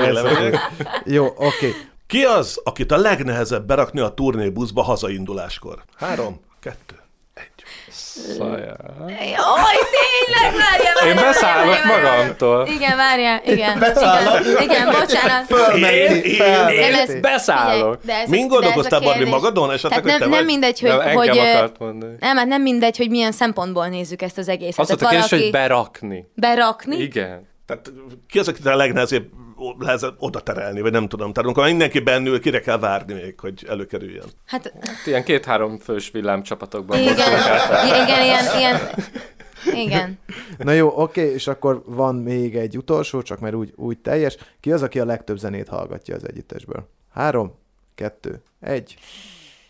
[SPEAKER 4] vélemények.
[SPEAKER 2] Jó, oké.
[SPEAKER 4] Ki az, akit a legnehezebb berakni a turnébuszba hazainduláskor? Három, kettő, egy.
[SPEAKER 6] Szajá.
[SPEAKER 5] Jaj, tényleg, várjál, várjál,
[SPEAKER 6] Én beszállok
[SPEAKER 5] várjál, várjál.
[SPEAKER 6] magamtól.
[SPEAKER 5] Igen, várjál, igen.
[SPEAKER 2] Beszállok?
[SPEAKER 5] Igen, igen, bocsánat.
[SPEAKER 2] Fölmenti,
[SPEAKER 4] Én-
[SPEAKER 2] felmenti.
[SPEAKER 5] Nem, ez-
[SPEAKER 6] Beszállok.
[SPEAKER 5] De ez-
[SPEAKER 4] Min
[SPEAKER 5] de ez a
[SPEAKER 4] gondolkoztál, Barbi, magadon esetleg,
[SPEAKER 5] Tehát
[SPEAKER 4] hogy
[SPEAKER 5] nem,
[SPEAKER 4] te
[SPEAKER 5] nem
[SPEAKER 4] vagy?
[SPEAKER 5] mindegy, hogy...
[SPEAKER 6] Nem,
[SPEAKER 5] hogy nem, hát nem mindegy, hogy milyen szempontból nézzük ezt az egészet.
[SPEAKER 6] Azt mondta,
[SPEAKER 5] Tehát
[SPEAKER 6] kérdés, hogy berakni.
[SPEAKER 5] berakni.
[SPEAKER 6] Igen.
[SPEAKER 4] Tehát ki az, akit a legnehezebb oda terelni, vagy nem tudom. Tehát amikor mindenki bennül, kire kell várni még, hogy előkerüljön.
[SPEAKER 5] Hát
[SPEAKER 6] Ilyen két-három fős villámcsapatokban.
[SPEAKER 5] igen, igen, ilyen, ilyen, igen.
[SPEAKER 2] Na jó, oké, és akkor van még egy utolsó, csak mert úgy, úgy teljes. Ki az, aki a legtöbb zenét hallgatja az együttesből? Három, kettő, egy.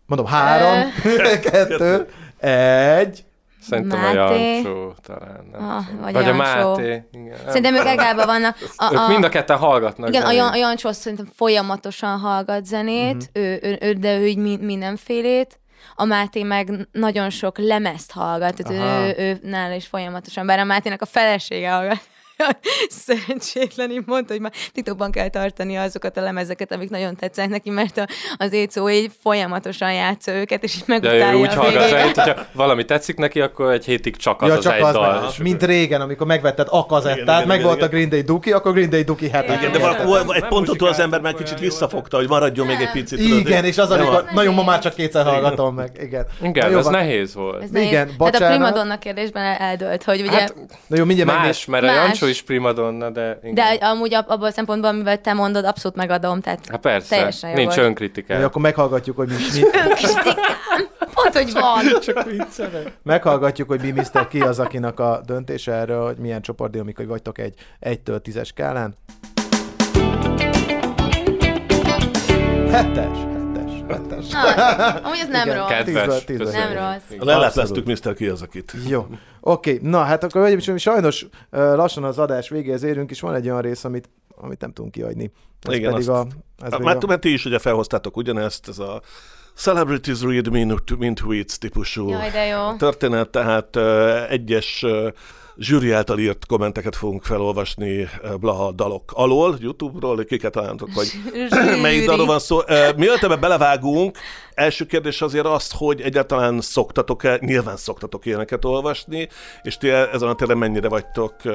[SPEAKER 2] Mondom, három, kettő, egy.
[SPEAKER 6] Szerintem
[SPEAKER 5] Máté.
[SPEAKER 6] a Jancsó talán. Nem
[SPEAKER 5] Ah, vagy
[SPEAKER 6] vagy a
[SPEAKER 5] Jancsó.
[SPEAKER 6] Máté. Igen.
[SPEAKER 5] Szerintem ők egálban vannak. A,
[SPEAKER 6] Ők mind a ketten hallgatnak
[SPEAKER 5] Igen, a,
[SPEAKER 6] zenét.
[SPEAKER 5] Jan, a Jancsó azt szerintem folyamatosan hallgat zenét,
[SPEAKER 6] Mhm.
[SPEAKER 5] ő, ő, ő, de ő így mi, mindenfélét. A Máté meg nagyon sok lemezt hallgat, tehát
[SPEAKER 2] Aha.
[SPEAKER 5] ő, ő, nála is folyamatosan, bár a Mátének a felesége hallgat. Szerencsétlen, így mondta, hogy már titokban kell tartani azokat a lemezeket, amik nagyon tetszenek neki, mert a, az Écó így folyamatosan játsza őket, és így
[SPEAKER 6] De
[SPEAKER 5] megutálja
[SPEAKER 6] ő úgy
[SPEAKER 5] a
[SPEAKER 6] hallgat zenét, hogyha valami tetszik neki, akkor egy hétig csak az
[SPEAKER 2] ja,
[SPEAKER 6] az
[SPEAKER 2] csak
[SPEAKER 6] egy
[SPEAKER 2] az,
[SPEAKER 6] dal.
[SPEAKER 2] meg, mint régen, amikor megvetted a kazettát, meg volt a. Green Day Duki, akkor Green Day Duki hetet.
[SPEAKER 4] Igen, de valahol egy ponton az ember már kicsit visszafogta, hogy maradjon még egy picit.
[SPEAKER 2] Igen, és az, amikor
[SPEAKER 4] a-
[SPEAKER 2] nagyon ma már csak kétszer hallgatom meg. Igen.
[SPEAKER 6] Igen, ez nehéz volt.
[SPEAKER 2] Igen,
[SPEAKER 5] Tehát a
[SPEAKER 2] bocsánat.
[SPEAKER 5] primadonna kérdésben el- eldőlt, hogy ugye...
[SPEAKER 6] Hát,
[SPEAKER 2] Na jó, mindjárt megnéz.
[SPEAKER 6] Más, mert a
[SPEAKER 5] Más.
[SPEAKER 6] Jancsó is primadonna, de... Igen.
[SPEAKER 5] De amúgy ab- abban a szempontból, amivel te mondod, abszolút megadom, tehát
[SPEAKER 6] Hát persze,
[SPEAKER 5] teljesen jó
[SPEAKER 6] nincs.
[SPEAKER 2] Jó, akkor meghallgatjuk, hogy mi, mi,
[SPEAKER 5] pont, hogy van.
[SPEAKER 6] Csak viccelek.
[SPEAKER 2] meghallgatjuk, hogy mi Mr. Ki az, akinek a döntése erről, hogy milyen csoportdinamikai vagytok egy 1-től 10-es skálán. Hetes, hetes.
[SPEAKER 5] Na, amúgy ez nem
[SPEAKER 2] Igen.
[SPEAKER 5] rossz.
[SPEAKER 6] Kedves.
[SPEAKER 2] Tízből tízből.
[SPEAKER 5] Nem rossz.
[SPEAKER 4] Lelepleztük Mr. Ki az, akit.
[SPEAKER 2] Jó. Oké, na hát akkor uraim, sajnos lassan az adás végéhez érünk, és van egy olyan rész, amit, amit nem tudunk kiadni. Ez
[SPEAKER 4] Igen,
[SPEAKER 2] pedig
[SPEAKER 4] azt-
[SPEAKER 2] a... Ez pedig
[SPEAKER 4] Mert,
[SPEAKER 2] a...
[SPEAKER 4] mert ti is ugye felhoztátok ugyanezt, ez a Celebrities read mint, mint tweets típusú
[SPEAKER 5] Jaj, de jó.
[SPEAKER 4] történet, tehát uh, egyes uh, zsűri által írt kommenteket fogunk felolvasni uh, Blaha dalok alól, YouTube-ról, kiket találtok, hogy melyik dalról van szó. Uh, mielőtt ebbe belevágunk, első kérdés azért az, hogy egyáltalán szoktatok-e, nyilván szoktatok ilyeneket olvasni, és ti ezen a téren mennyire vagytok, uh,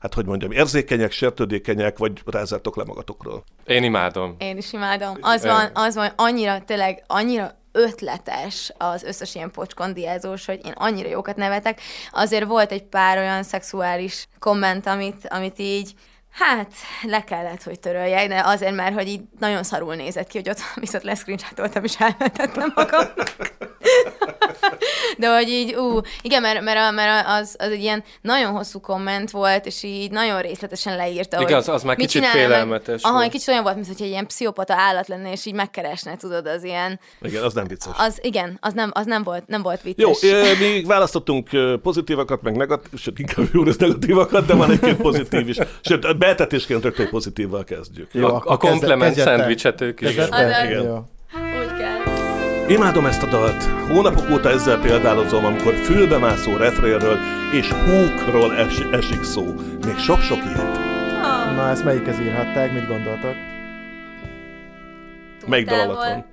[SPEAKER 4] hát hogy mondjam, érzékenyek, sértődékenyek, vagy rázzátok le magatokról?
[SPEAKER 6] Én imádom.
[SPEAKER 5] Én is imádom. Az van, az van, annyira, tényleg, annyira ötletes az összes ilyen pocskondiázós, hogy én annyira jókat nevetek. Azért volt egy pár olyan szexuális komment, amit, amit így Hát, le kellett, hogy töröljek, de azért, mert hogy így nagyon szarul nézett ki, hogy ott viszont leszcreenshotoltam és elmentettem magamnak. De hogy így, ú, igen, mert, mert, mert az, az egy ilyen nagyon hosszú komment volt, és így nagyon részletesen leírta,
[SPEAKER 6] Igen,
[SPEAKER 5] hogy
[SPEAKER 6] az- az már
[SPEAKER 5] mit
[SPEAKER 6] kicsit
[SPEAKER 5] csinál,
[SPEAKER 6] félelmetes
[SPEAKER 5] Aha,
[SPEAKER 6] volt.
[SPEAKER 5] egy kicsit olyan volt, mint hogy egy ilyen pszichopata állat lenne, és így megkeresne, tudod, az ilyen...
[SPEAKER 4] Igen, az nem vicces.
[SPEAKER 5] Az, igen, az nem, az nem volt, nem volt
[SPEAKER 4] Jó,
[SPEAKER 5] vicces.
[SPEAKER 4] ö, mi választottunk pozitívakat, meg negatív, sőt, inkább jó negatívakat, de van egy-két pozitív is. Sőt, betetésként rögtön pozitívval kezdjük.
[SPEAKER 2] Jó,
[SPEAKER 6] a, a komplement szendvicset ők is.
[SPEAKER 4] Igen.
[SPEAKER 2] Jó.
[SPEAKER 5] Úgy kell.
[SPEAKER 4] Imádom ezt a dalt. Hónapok óta ezzel példálozom, amikor fülbemászó refrénről és húkról es, esik szó. Még sok-sok ilyet.
[SPEAKER 2] Na, ezt melyikhez írhatták, mit gondoltak?
[SPEAKER 4] Melyik dal alatt van?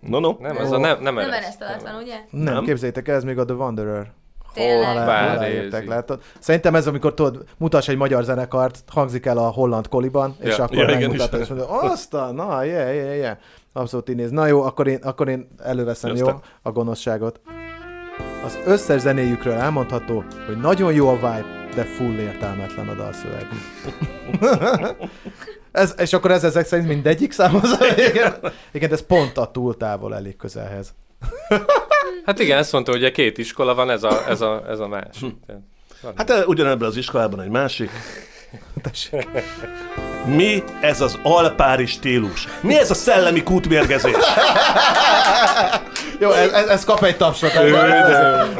[SPEAKER 4] No, no.
[SPEAKER 6] Nem, ez a nem, nem,
[SPEAKER 5] Nem
[SPEAKER 6] ereszt.
[SPEAKER 5] ereszt alatt van, ugye?
[SPEAKER 2] Nem,
[SPEAKER 4] Nem.
[SPEAKER 2] nem. képzeljétek el, ez még a The Wanderer.
[SPEAKER 5] Tényleg.
[SPEAKER 2] Aláírták,
[SPEAKER 6] nézi.
[SPEAKER 2] látod? Szerintem ez, amikor tudod, mutass egy magyar zenekart, hangzik el a holland koliban, és
[SPEAKER 6] Ja.
[SPEAKER 2] akkor
[SPEAKER 4] Ja,
[SPEAKER 2] megmutatod, és mondod, azt a, na, yeah, yeah, yeah. Abszolút így néz. Na jó, akkor én, akkor én előveszem, jó,
[SPEAKER 4] Aztán.
[SPEAKER 2] a gonoszságot. Az összes zenéjükről elmondható, hogy nagyon jó a vibe, de full értelmetlen a dalszöveg. ez, és akkor ez ezek szerint mindegyik számhoz. igen, igen, de ez pont a túl távol elég közelhez.
[SPEAKER 6] Hát igen, ezt mondta, hogy ugye két iskola van, ez a, ez a, ez a másik. Van.
[SPEAKER 4] Hát ugyanebben az iskolában egy másik.
[SPEAKER 2] Tessék.
[SPEAKER 4] Mi ez az alpári stílus? Mi ez a szellemi kútmérgezés?
[SPEAKER 2] Jó, ez, ez, ez kap egy tapsot. Ez, ez,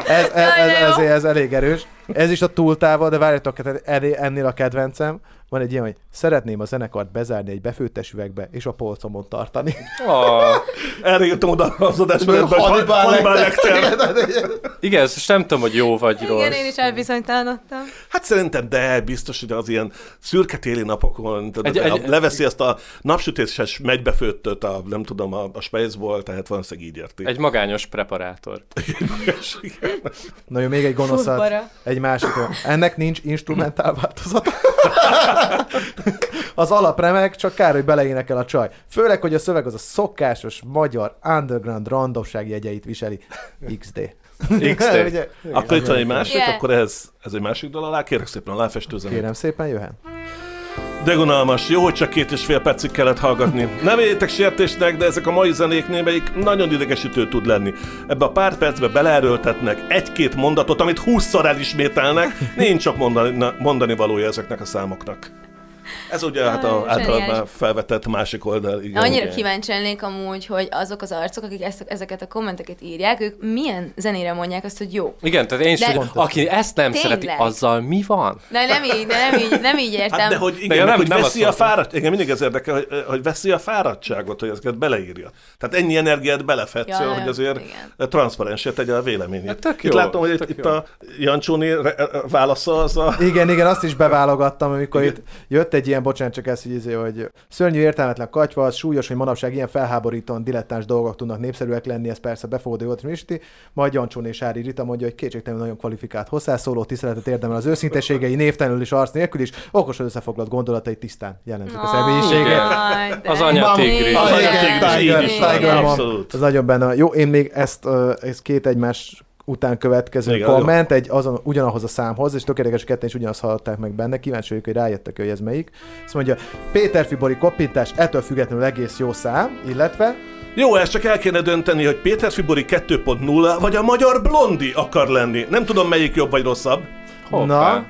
[SPEAKER 2] ez, ez, ez, ez elég erős. Ez is a túltávol, de várjatok, tehát ennél- a kedvencem. Van egy ilyen, hogy szeretném a zenekart bezárni egy befőttes üvegbe, és a polcomon tartani.
[SPEAKER 6] Ah,
[SPEAKER 4] Erre jöttem oda az adásban, hogy
[SPEAKER 2] Hannibal. Lecter.
[SPEAKER 6] igen, ezt nem tudom, hogy jó vagy rossz.
[SPEAKER 5] Igen, én is elbizonytalanodtam.
[SPEAKER 4] Hát szerintem, de biztos, hogy az ilyen szürke téli napokon tudod,
[SPEAKER 6] Egy-
[SPEAKER 4] egy, leveszi ezt a napsütéses megybefőttöt, a, nem tudom, a, a Spaceból, tehát valószínűleg így érti.
[SPEAKER 6] Egy magányos preparátor.
[SPEAKER 2] Na jó, még egy gonoszat, egy másik. Ennek nincs instrumentál változata. az alap remek, csak kár, hogy beleénekel a csaj. Főleg, hogy a szöveg az a szokásos magyar underground randomság jegyeit viseli. XD.
[SPEAKER 6] XD.
[SPEAKER 2] Ugye?
[SPEAKER 4] Akkor itt van egy másik,
[SPEAKER 5] Yeah.
[SPEAKER 4] akkor ez, ez egy másik dal alá, kérek szépen a láfestőzenét.
[SPEAKER 2] Kérem szépen, jöhet.
[SPEAKER 4] De unalmas, jó, hogy csak két és fél percig kellett hallgatni. Nem vegyétek sértésnek, de ezek a mai zenék némelyik nagyon idegesítő tud lenni. Ebbe a pár percbe beleerőltetnek egy-két mondatot, amit húszszor elismételnek, nincs csak mondani, mondani valója ezeknek a számoknak. Ez ugye hát a általában felvetett másik oldal. Igen.
[SPEAKER 5] Annyira
[SPEAKER 4] Igen.
[SPEAKER 5] kíváncsi lennék amúgy, hogy azok az arcok, akik ezt, ezeket a kommenteket írják, ők milyen zenére mondják azt, hogy jó.
[SPEAKER 6] Igen, tehát én is,
[SPEAKER 5] De-
[SPEAKER 6] hogy aki ezt nem
[SPEAKER 5] Tényleg?
[SPEAKER 6] szereti, azzal mi van?
[SPEAKER 5] De nem így, de nem így, nem így értem.
[SPEAKER 4] Hát de hogy, igen,
[SPEAKER 6] De nem-
[SPEAKER 4] hogy
[SPEAKER 6] nem
[SPEAKER 4] veszi a fáradt, igen, mindig ez érdekel, hogy, hogy veszi a fáradtságot, hogy ezeket beleírja. Tehát ennyi energiát belefetszöl,
[SPEAKER 5] Ja,
[SPEAKER 4] hogy azért
[SPEAKER 5] igen.
[SPEAKER 4] transzparensé tegye a véleményét.
[SPEAKER 6] Hát tök
[SPEAKER 4] itt
[SPEAKER 6] jó,
[SPEAKER 4] látom, hogy itt,
[SPEAKER 6] tök
[SPEAKER 4] itt
[SPEAKER 6] jó.
[SPEAKER 4] a Jancsóni válasza az a...
[SPEAKER 2] Igen, igen, azt is beválogattam, amikor itt jött egy ilyen, bocsánat, csak ez, hogy, izé, hogy szörnyű értelmetlen katyva, az súlyos, hogy manapság ilyen felháborítóan dilettáns dolgok tudnak népszerűek lenni, ez persze befogadó volt Misti. Majd Jancsón és Ári Rita mondja, hogy kétségtelenül nagyon kvalifikált hozzászóló, tiszteletet érdemel az őszintességei, névtelenül és arc nélkül is, okosan összefoglalt gondolatai tisztán jellemzik a személyiségét.
[SPEAKER 6] Az anya tigris.
[SPEAKER 4] Az
[SPEAKER 5] Igen.
[SPEAKER 4] anya tigris, így is abszolút.
[SPEAKER 2] Ez nagyon benne. Jó, én még ezt, uh, ez két egymás után következő
[SPEAKER 4] Igen,
[SPEAKER 2] komment, egy azon, ugyanahoz a számhoz, és tökéletes ketten is ugyanazt hallották meg benne, kíváncsi vagyok, hogy rájöttek, hogy ez melyik. Azt mondja, Péter Fibori koppintás, ettől függetlenül egész jó szám, illetve
[SPEAKER 4] Jó, ezt csak el kéne dönteni, hogy Péter Fibori 2.0 vagy a magyar blondi akar lenni. Nem tudom, melyik jobb vagy rosszabb.
[SPEAKER 6] Hoppá.
[SPEAKER 2] Na,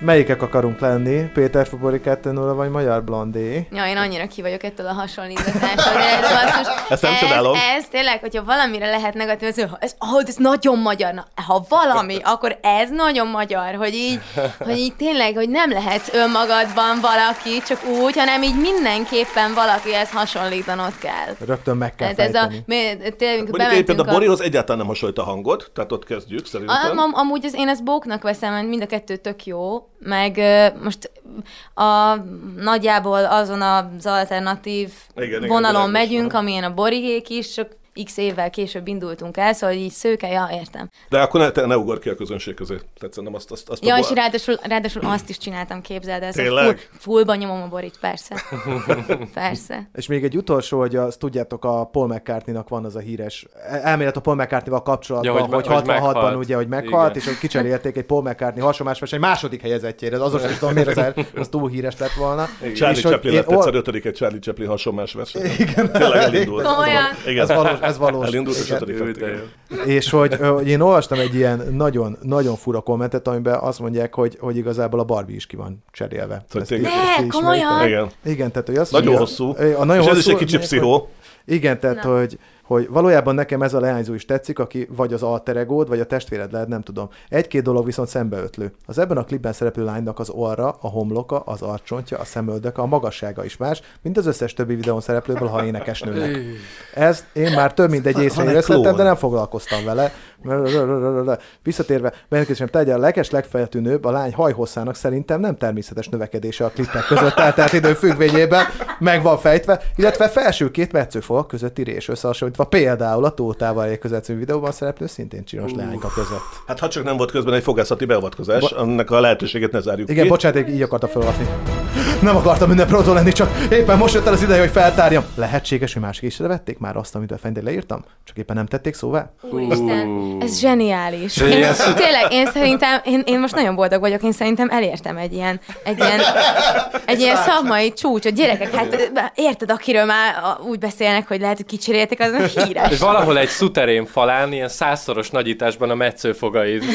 [SPEAKER 2] melyikek akarunk lenni? Péter Fibori 2.0 vagy Magyar Blondi?
[SPEAKER 5] Ja, én annyira ki vagyok ettől a hasonlítatástól, de ez basszus.
[SPEAKER 4] Ezt nem
[SPEAKER 5] ez,
[SPEAKER 4] csodálom.
[SPEAKER 5] Ez tényleg, hogyha valamire lehet negatív, ez, oh, ez nagyon magyar. Na, ha valami, akkor ez nagyon magyar, hogy így, hogy így tényleg, hogy nem lehetsz önmagadban valaki, csak úgy, hanem így mindenképpen valakihez hasonlítanod kell.
[SPEAKER 2] Rögtön meg kell
[SPEAKER 5] Tehát ez a, mi, tényleg,
[SPEAKER 4] Mondjuk egyébként a Borihoz egyáltalán nem hasonlít a hangod, tehát ott kezdjük szerintem.
[SPEAKER 5] Am, am, amúgy az, én ezt bóknak veszem, mert mind a kettő tök jó, meg most a, nagyjából azon az alternatív
[SPEAKER 4] Igen, igen,
[SPEAKER 5] vonalon
[SPEAKER 4] világos.
[SPEAKER 5] megyünk, amilyen a borigék is, csak x évvel később indultunk el, szóval így szőke, ja, értem.
[SPEAKER 4] De akkor ne, te ne ugor ki a közönség közé. Tehát szerintem azt, azt, azt
[SPEAKER 5] Ja,
[SPEAKER 4] a
[SPEAKER 5] és ráadásul, ráadásul azt is csináltam, képzeld el, szóval
[SPEAKER 4] Tényleg?
[SPEAKER 5] full, fullban nyomom a borit, persze. persze.
[SPEAKER 2] És még egy utolsó, hogy azt tudjátok, a Paul McCartney-nak van az a híres elmélet a Paul McCartney-val kapcsolatban,
[SPEAKER 6] Ja, hogy
[SPEAKER 2] hogy,
[SPEAKER 6] hogy
[SPEAKER 2] 66-ban
[SPEAKER 6] meghalt.
[SPEAKER 2] ugye, hogy meghalt,
[SPEAKER 6] Igen.
[SPEAKER 2] és hogy kicserélték egy Paul McCartney hasonlás verseny második helyezettjére, az azon sem tudom, miért az, az túl híres lett volna.
[SPEAKER 4] Charlie
[SPEAKER 2] És
[SPEAKER 4] Chaplin lett egyszer ötödik egy Charlie Chaplin hasonlás verseny.
[SPEAKER 2] Igen.
[SPEAKER 4] Tényleg elindult.
[SPEAKER 5] Komolyan?
[SPEAKER 4] Igen.
[SPEAKER 2] Ez valós, ez valós.
[SPEAKER 4] Elindult, ötödik igen.
[SPEAKER 2] És hogy, hogy én olvastam egy ilyen nagyon, nagyon fura kommentet, amiben azt mondják, hogy, hogy igazából a Barbie is ki van cserélve. Ezt
[SPEAKER 5] Ne, komolyan?
[SPEAKER 4] Igen.
[SPEAKER 2] Igen, tehát hogy azt
[SPEAKER 4] Nagyon
[SPEAKER 2] mondja-
[SPEAKER 4] hosszú.
[SPEAKER 2] A nagyon
[SPEAKER 4] És ez is
[SPEAKER 2] hosszú,
[SPEAKER 4] egy kicsit
[SPEAKER 2] hogy-
[SPEAKER 4] pszichó.
[SPEAKER 2] Igen, tehát hogy, hogy valójában nekem ez a leányzó is tetszik, aki vagy az alter egód, vagy a testvéred lehet, nem tudom. Egy-két dolog viszont szembeötlő. Az ebben a klipben szereplő lánynak az orra, a homloka, az arcsontja, a szemöldöke, a magassága is más, mint az összes többi videón szereplőből, ha énekesnőnek. Ez én már több mint egy
[SPEAKER 4] Van
[SPEAKER 2] észre
[SPEAKER 4] klón.
[SPEAKER 2] de nem foglalkoztam vele. Visszatérve, bejelentkezésem, tegye a leges legfeltűnőbb a lány hajhosszának szerintem nem természetes növekedése a klipek között eltelt idő függvényében meg van fejtve, illetve felső két metszőfogak közötti rés összehasonlítva például a Tótával egy című videóban szereplő szintén csinos leányka között.
[SPEAKER 4] Hát ha csak nem volt közben egy fogászati beavatkozás,
[SPEAKER 2] Bo-
[SPEAKER 4] annak a lehetőséget ne zárjuk
[SPEAKER 2] Igen,
[SPEAKER 4] ki.
[SPEAKER 2] bocsánat, így akarta felolvasni. Nem akartam minden protó lenni, csak éppen most jött el az ideje, hogy feltárjam. Lehetséges, hogy mások is vették már azt, amit a fendén leírtam? Csak éppen nem tették szóvá?
[SPEAKER 5] Úristen, ez zseniális. Én, tényleg, én szerintem, én, én most nagyon boldog vagyok, én szerintem elértem egy ilyen, egy ilyen, egy ilyen szakmai csúcsot. Gyerekek, hát érted, akiről már a- úgy beszélnek, hogy lehet, hogy kicseréltek, az nem híres.
[SPEAKER 6] És valahol egy szuterén falán, ilyen százszoros nagyításban a metszőfogaid.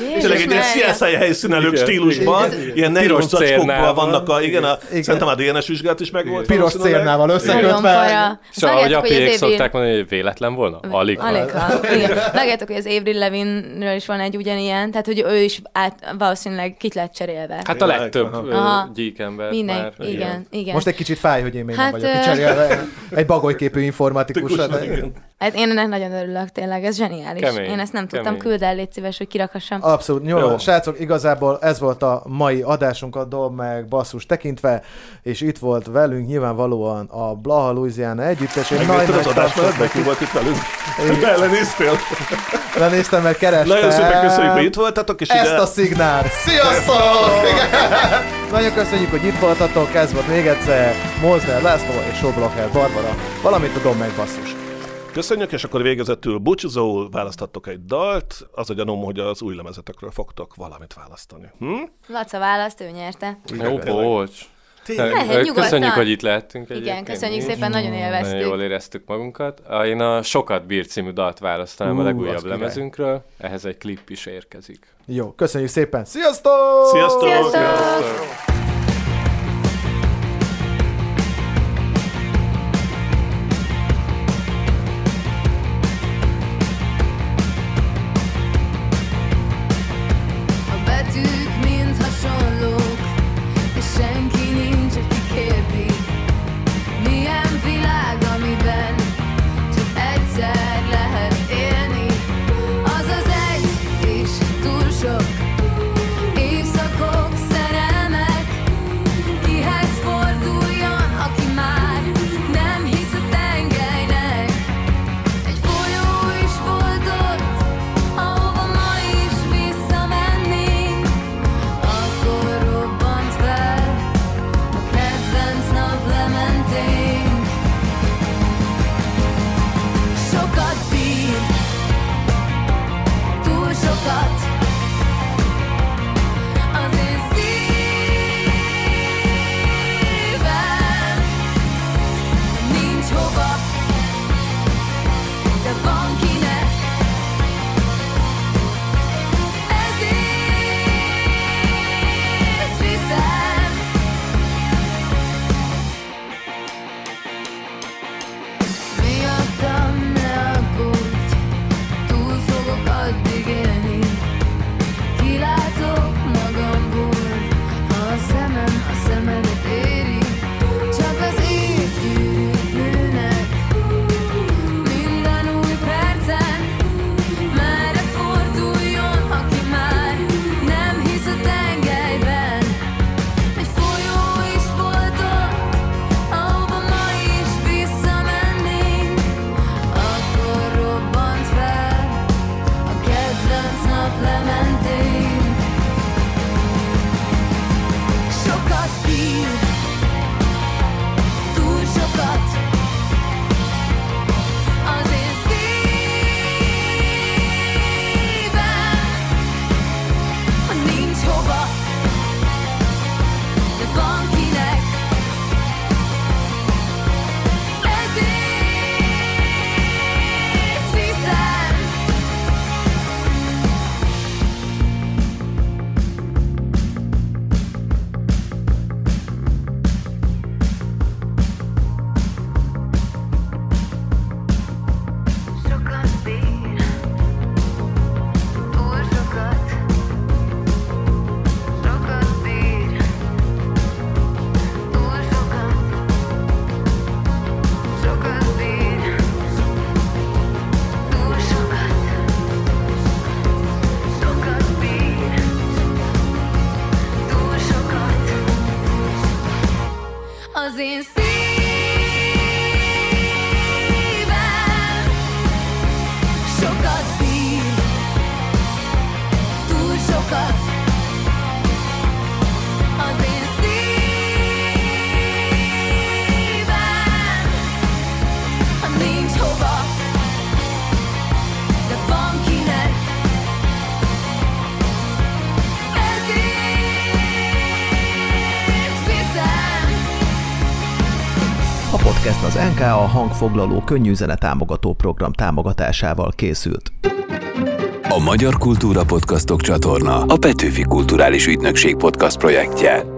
[SPEAKER 5] Jézus
[SPEAKER 4] Tényleg egy ilyen. CSI helyszínelők stílusban, ilyen
[SPEAKER 6] Piros
[SPEAKER 4] zacskókban
[SPEAKER 6] cérnával.
[SPEAKER 4] vannak a, igen, a,
[SPEAKER 2] Igen.
[SPEAKER 4] szerintem a DNS vizsgálat is megvolt.
[SPEAKER 2] Piros
[SPEAKER 4] valószínűleg.
[SPEAKER 2] cérnával összekötve.
[SPEAKER 6] És ahogy
[SPEAKER 5] Vágjátok, hogy az
[SPEAKER 6] apiék
[SPEAKER 5] Avril-
[SPEAKER 6] szokták mondani, hogy véletlen volna? Alig.
[SPEAKER 5] Alig. Vágjátok, hogy az Avril Levinről is van egy ugyanilyen, tehát hogy ő is át, valószínűleg kit lett cserélve.
[SPEAKER 6] Hát a legtöbb gyíkember
[SPEAKER 5] Minden,
[SPEAKER 6] már.
[SPEAKER 5] igen, igen.
[SPEAKER 2] Most egy kicsit fáj, hogy én még
[SPEAKER 5] Hát,
[SPEAKER 2] nem vagyok kicserélve. Egy bagolyképű informatikus.
[SPEAKER 5] Hát én ennek nagyon örülök, tényleg, ez zseniális.
[SPEAKER 6] Kemény,
[SPEAKER 5] én ezt nem tudtam, küld el, légy szíves, hogy kirakassam.
[SPEAKER 2] Abszolút. Jó,
[SPEAKER 4] Jó.
[SPEAKER 2] Srácok, igazából ez volt a mai adásunkat dob meg basszus tekintve, és itt volt velünk nyilvánvalóan a Blaha Louisiana együttes. Egy
[SPEAKER 4] Megnézted az
[SPEAKER 2] nagy
[SPEAKER 4] adás mellett, ki volt itt velünk? Belenéztél?
[SPEAKER 2] Lenéztem, mert kerestem.
[SPEAKER 4] Nagyon szépen köszönjük, hogy itt voltatok, és
[SPEAKER 2] Ezt
[SPEAKER 4] ide...
[SPEAKER 2] a szignál. Sziasztok! Nagyon köszönjük, hogy itt voltatok. Ez volt még egyszer Mozner László és Soblacher Barbara, valamint a Dom meg basszus.
[SPEAKER 4] Köszönjük, és akkor végezetül búcsúzóul választhattok egy dalt. Az a gyanúm, hogy az új lemezetekről fogtok valamit választani. Hm?
[SPEAKER 5] Laca választ, ő nyerte.
[SPEAKER 6] Jó, bocs.
[SPEAKER 5] Lehet.
[SPEAKER 6] Köszönjük, hogy itt lehettünk
[SPEAKER 5] Igen,
[SPEAKER 6] egyébként.
[SPEAKER 5] köszönjük szépen, nagyon élveztük.
[SPEAKER 6] Nagyon jól éreztük magunkat. Én a Sokat Bír című dalt választanám a legújabb
[SPEAKER 2] király.
[SPEAKER 6] lemezünkről. Ehhez egy klip is érkezik.
[SPEAKER 2] Jó, köszönjük szépen. Sziasztok!
[SPEAKER 4] Sziasztok!
[SPEAKER 5] Sziasztok!
[SPEAKER 7] A
[SPEAKER 2] hangfoglaló könnyűzene támogató program támogatásával készült.
[SPEAKER 1] A Magyar Kultúra Podcastok csatorna a Petőfi Kulturális Ügynökség podcast projektje.